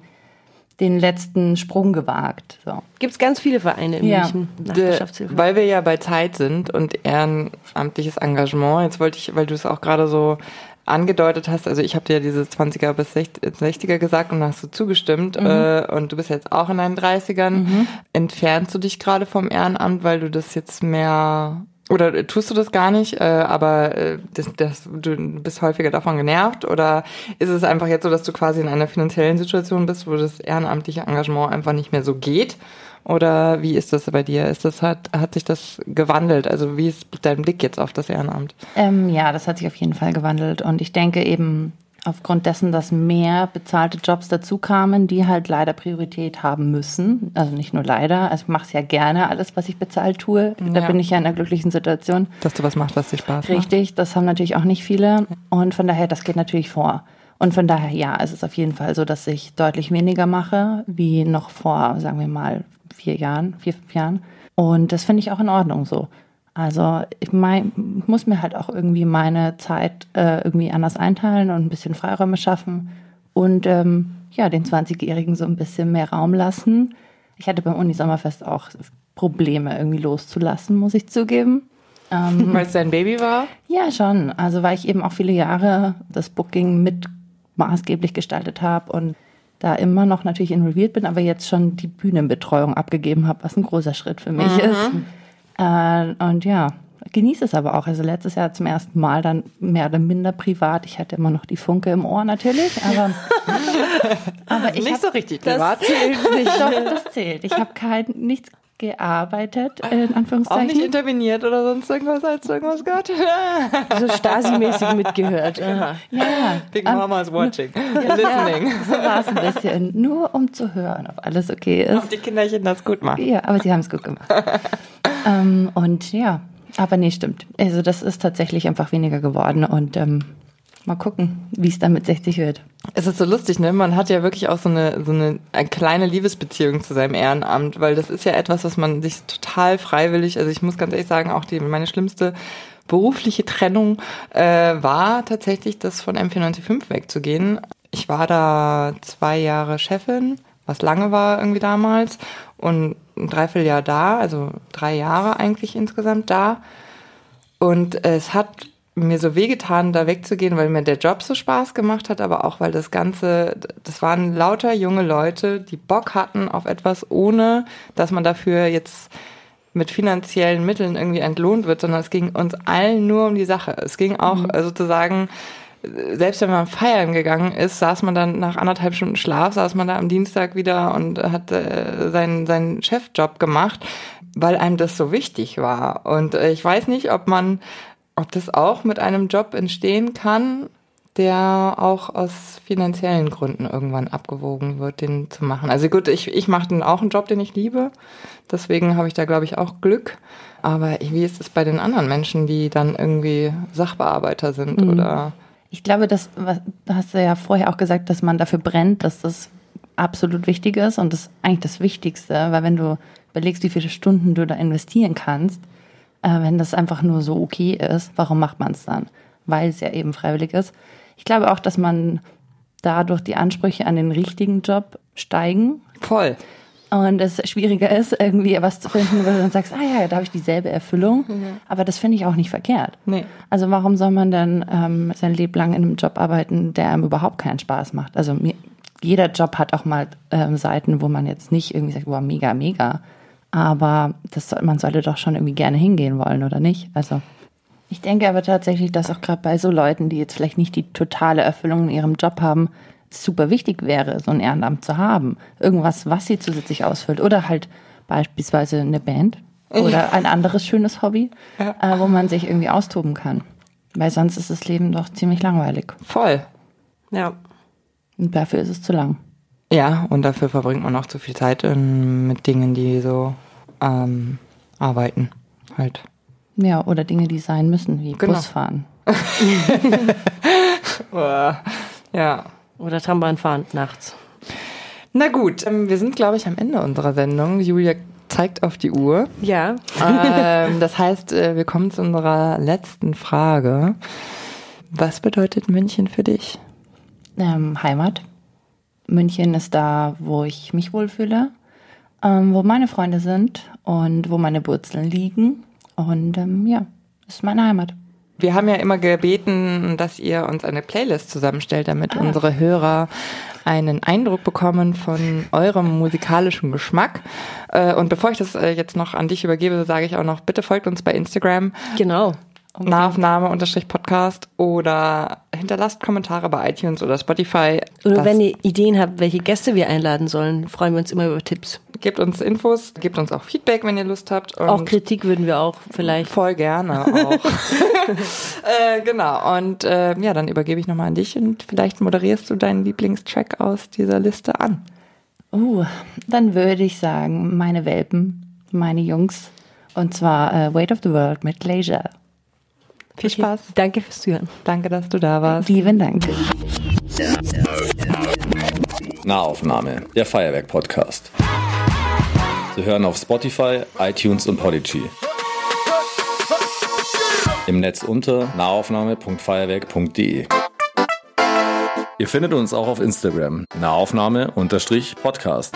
den letzten Sprung gewagt. So. Gibt es ganz viele Vereine in ja. München. De, weil wir ja bei Zeit sind und ehrenamtliches Engagement. Jetzt wollte ich, weil du es auch gerade so angedeutet hast, also ich habe dir ja diese 20er bis 60er gesagt und hast du zugestimmt mhm. äh, und du bist jetzt auch in deinen 30ern. Mhm. Entfernst du dich gerade vom Ehrenamt, weil du das jetzt mehr oder tust du das gar nicht, äh, aber äh, das, das, du bist häufiger davon genervt? Oder ist es einfach jetzt so, dass du quasi in einer finanziellen Situation bist, wo das ehrenamtliche Engagement einfach nicht mehr so geht? Oder wie ist das bei dir? Ist das hat, hat sich das gewandelt? Also wie ist dein Blick jetzt auf das Ehrenamt? Ähm, ja, das hat sich auf jeden Fall gewandelt. Und ich denke eben, aufgrund dessen, dass mehr bezahlte Jobs dazu kamen, die halt leider Priorität haben müssen. Also nicht nur leider, also ich mache es ja gerne, alles, was ich bezahlt tue. Da ja. bin ich ja in einer glücklichen Situation. Dass du was machst, was dir Spaß macht. Richtig, das haben natürlich auch nicht viele. Und von daher, das geht natürlich vor. Und von daher, ja, es ist auf jeden Fall so, dass ich deutlich weniger mache, wie noch vor, sagen wir mal, vier Jahren, vier, fünf Jahren. Und das finde ich auch in Ordnung so. Also ich mein, muss mir halt auch irgendwie meine Zeit äh, irgendwie anders einteilen und ein bisschen Freiräume schaffen und ähm, ja, den 20-Jährigen so ein bisschen mehr Raum lassen. Ich hatte beim Uni-Sommerfest auch Probleme irgendwie loszulassen, muss ich zugeben. Ähm, Weil es dein Baby war? Ja, schon. Also weil ich eben auch viele Jahre das Booking mit maßgeblich gestaltet habe und da immer noch natürlich involviert bin, aber jetzt schon die Bühnenbetreuung abgegeben habe, was ein großer Schritt für mich mhm. ist. Äh, und ja, genieße es aber auch. Also letztes Jahr zum ersten Mal dann mehr oder minder privat. Ich hatte immer noch die Funke im Ohr natürlich, aber, aber ich nicht hab, so richtig privat. Das zählt nicht. Doch, das zählt. Ich habe kein nichts gearbeitet, in Anführungszeichen. Auch nicht interveniert oder sonst irgendwas, als irgendwas gehört? so Stasi-mäßig mitgehört. Ja, ja. Big um, Mama's watching, ja, listening. Ja, so war es ein bisschen. Nur um zu hören, ob alles okay ist. Ob die Kinderchen das gut machen. Ja, aber sie haben es gut gemacht. Ähm, und ja, aber nee, stimmt. Also das ist tatsächlich einfach weniger geworden und ähm, mal gucken, wie es dann mit 60 wird. Es ist so lustig, ne? Man hat ja wirklich auch so eine, so eine, eine kleine Liebesbeziehung zu seinem Ehrenamt, weil das ist ja etwas, was man sich total freiwillig, also ich muss ganz ehrlich sagen, auch die, meine schlimmste berufliche Trennung äh, war tatsächlich, das von M495 wegzugehen. Ich war da zwei Jahre Chefin, was lange war irgendwie damals und ein Dreivierteljahr da, also drei Jahre eigentlich insgesamt da. Und es hat mir so wehgetan, da wegzugehen, weil mir der Job so Spaß gemacht hat, aber auch weil das Ganze, das waren lauter junge Leute, die Bock hatten auf etwas, ohne dass man dafür jetzt mit finanziellen Mitteln irgendwie entlohnt wird, sondern es ging uns allen nur um die Sache. Es ging auch mhm. sozusagen selbst wenn man feiern gegangen ist, saß man dann nach anderthalb Stunden Schlaf, saß man da am Dienstag wieder und hat äh, seinen, seinen Chefjob gemacht, weil einem das so wichtig war. Und äh, ich weiß nicht, ob man, ob das auch mit einem Job entstehen kann, der auch aus finanziellen Gründen irgendwann abgewogen wird, den zu machen. Also gut, ich, ich mache dann auch einen Job, den ich liebe. Deswegen habe ich da, glaube ich, auch Glück. Aber wie ist es bei den anderen Menschen, die dann irgendwie Sachbearbeiter sind mhm. oder ich glaube, das was, hast du ja vorher auch gesagt, dass man dafür brennt, dass das absolut wichtig ist und das ist eigentlich das Wichtigste, weil wenn du überlegst, wie viele Stunden du da investieren kannst, äh, wenn das einfach nur so okay ist, warum macht man es dann? Weil es ja eben freiwillig ist. Ich glaube auch, dass man dadurch die Ansprüche an den richtigen Job steigen. Voll und es schwieriger ist, irgendwie was zu finden, wo du dann sagst, ah ja, da habe ich dieselbe Erfüllung. Mhm. Aber das finde ich auch nicht verkehrt. Nee. Also warum soll man dann ähm, sein Leben lang in einem Job arbeiten, der einem überhaupt keinen Spaß macht? Also mir, jeder Job hat auch mal ähm, Seiten, wo man jetzt nicht irgendwie sagt, wow, mega, mega. Aber das soll, man sollte doch schon irgendwie gerne hingehen wollen, oder nicht? Also ich denke aber tatsächlich, dass auch gerade bei so Leuten, die jetzt vielleicht nicht die totale Erfüllung in ihrem Job haben, super wichtig wäre, so ein Ehrenamt zu haben. Irgendwas, was sie zusätzlich ausfüllt. Oder halt beispielsweise eine Band oder ein anderes schönes Hobby, ja. äh, wo man sich irgendwie austoben kann. Weil sonst ist das Leben doch ziemlich langweilig. Voll. Ja. Und dafür ist es zu lang. Ja, und dafür verbringt man auch zu viel Zeit in, mit Dingen, die so ähm, arbeiten. Halt. Ja, oder Dinge, die sein müssen, wie genau. Busfahren. ja. Oder Trambahn fahren nachts. Na gut, ähm, wir sind, glaube ich, am Ende unserer Sendung. Julia zeigt auf die Uhr. Ja. Ähm, das heißt, äh, wir kommen zu unserer letzten Frage. Was bedeutet München für dich? Ähm, Heimat. München ist da, wo ich mich wohlfühle, ähm, wo meine Freunde sind und wo meine Wurzeln liegen. Und ähm, ja, ist meine Heimat. Wir haben ja immer gebeten, dass ihr uns eine Playlist zusammenstellt, damit ah. unsere Hörer einen Eindruck bekommen von eurem musikalischen Geschmack. Äh, und bevor ich das äh, jetzt noch an dich übergebe, sage ich auch noch, bitte folgt uns bei Instagram. Genau. Nahaufnahme unterstrich Podcast oder hinterlasst Kommentare bei iTunes oder Spotify. Oder wenn ihr Ideen habt, welche Gäste wir einladen sollen, freuen wir uns immer über Tipps. Gebt uns Infos, gebt uns auch Feedback, wenn ihr Lust habt. auch Kritik würden wir auch vielleicht. Voll gerne auch. äh, genau. Und äh, ja, dann übergebe ich nochmal an dich und vielleicht moderierst du deinen Lieblingstrack aus dieser Liste an. Oh, dann würde ich sagen, meine Welpen, meine Jungs. Und zwar äh, Weight of the World mit Leisure. Viel okay. Spaß. Danke fürs Zuhören. Danke, dass du da warst. Lieben Dank. Nahaufnahme, der Feuerwerk-Podcast. Zu hören auf Spotify, iTunes und Podigy. Im Netz unter nahaufnahme.feuerwerk.de. Ihr findet uns auch auf Instagram, nahaufnahme-podcast.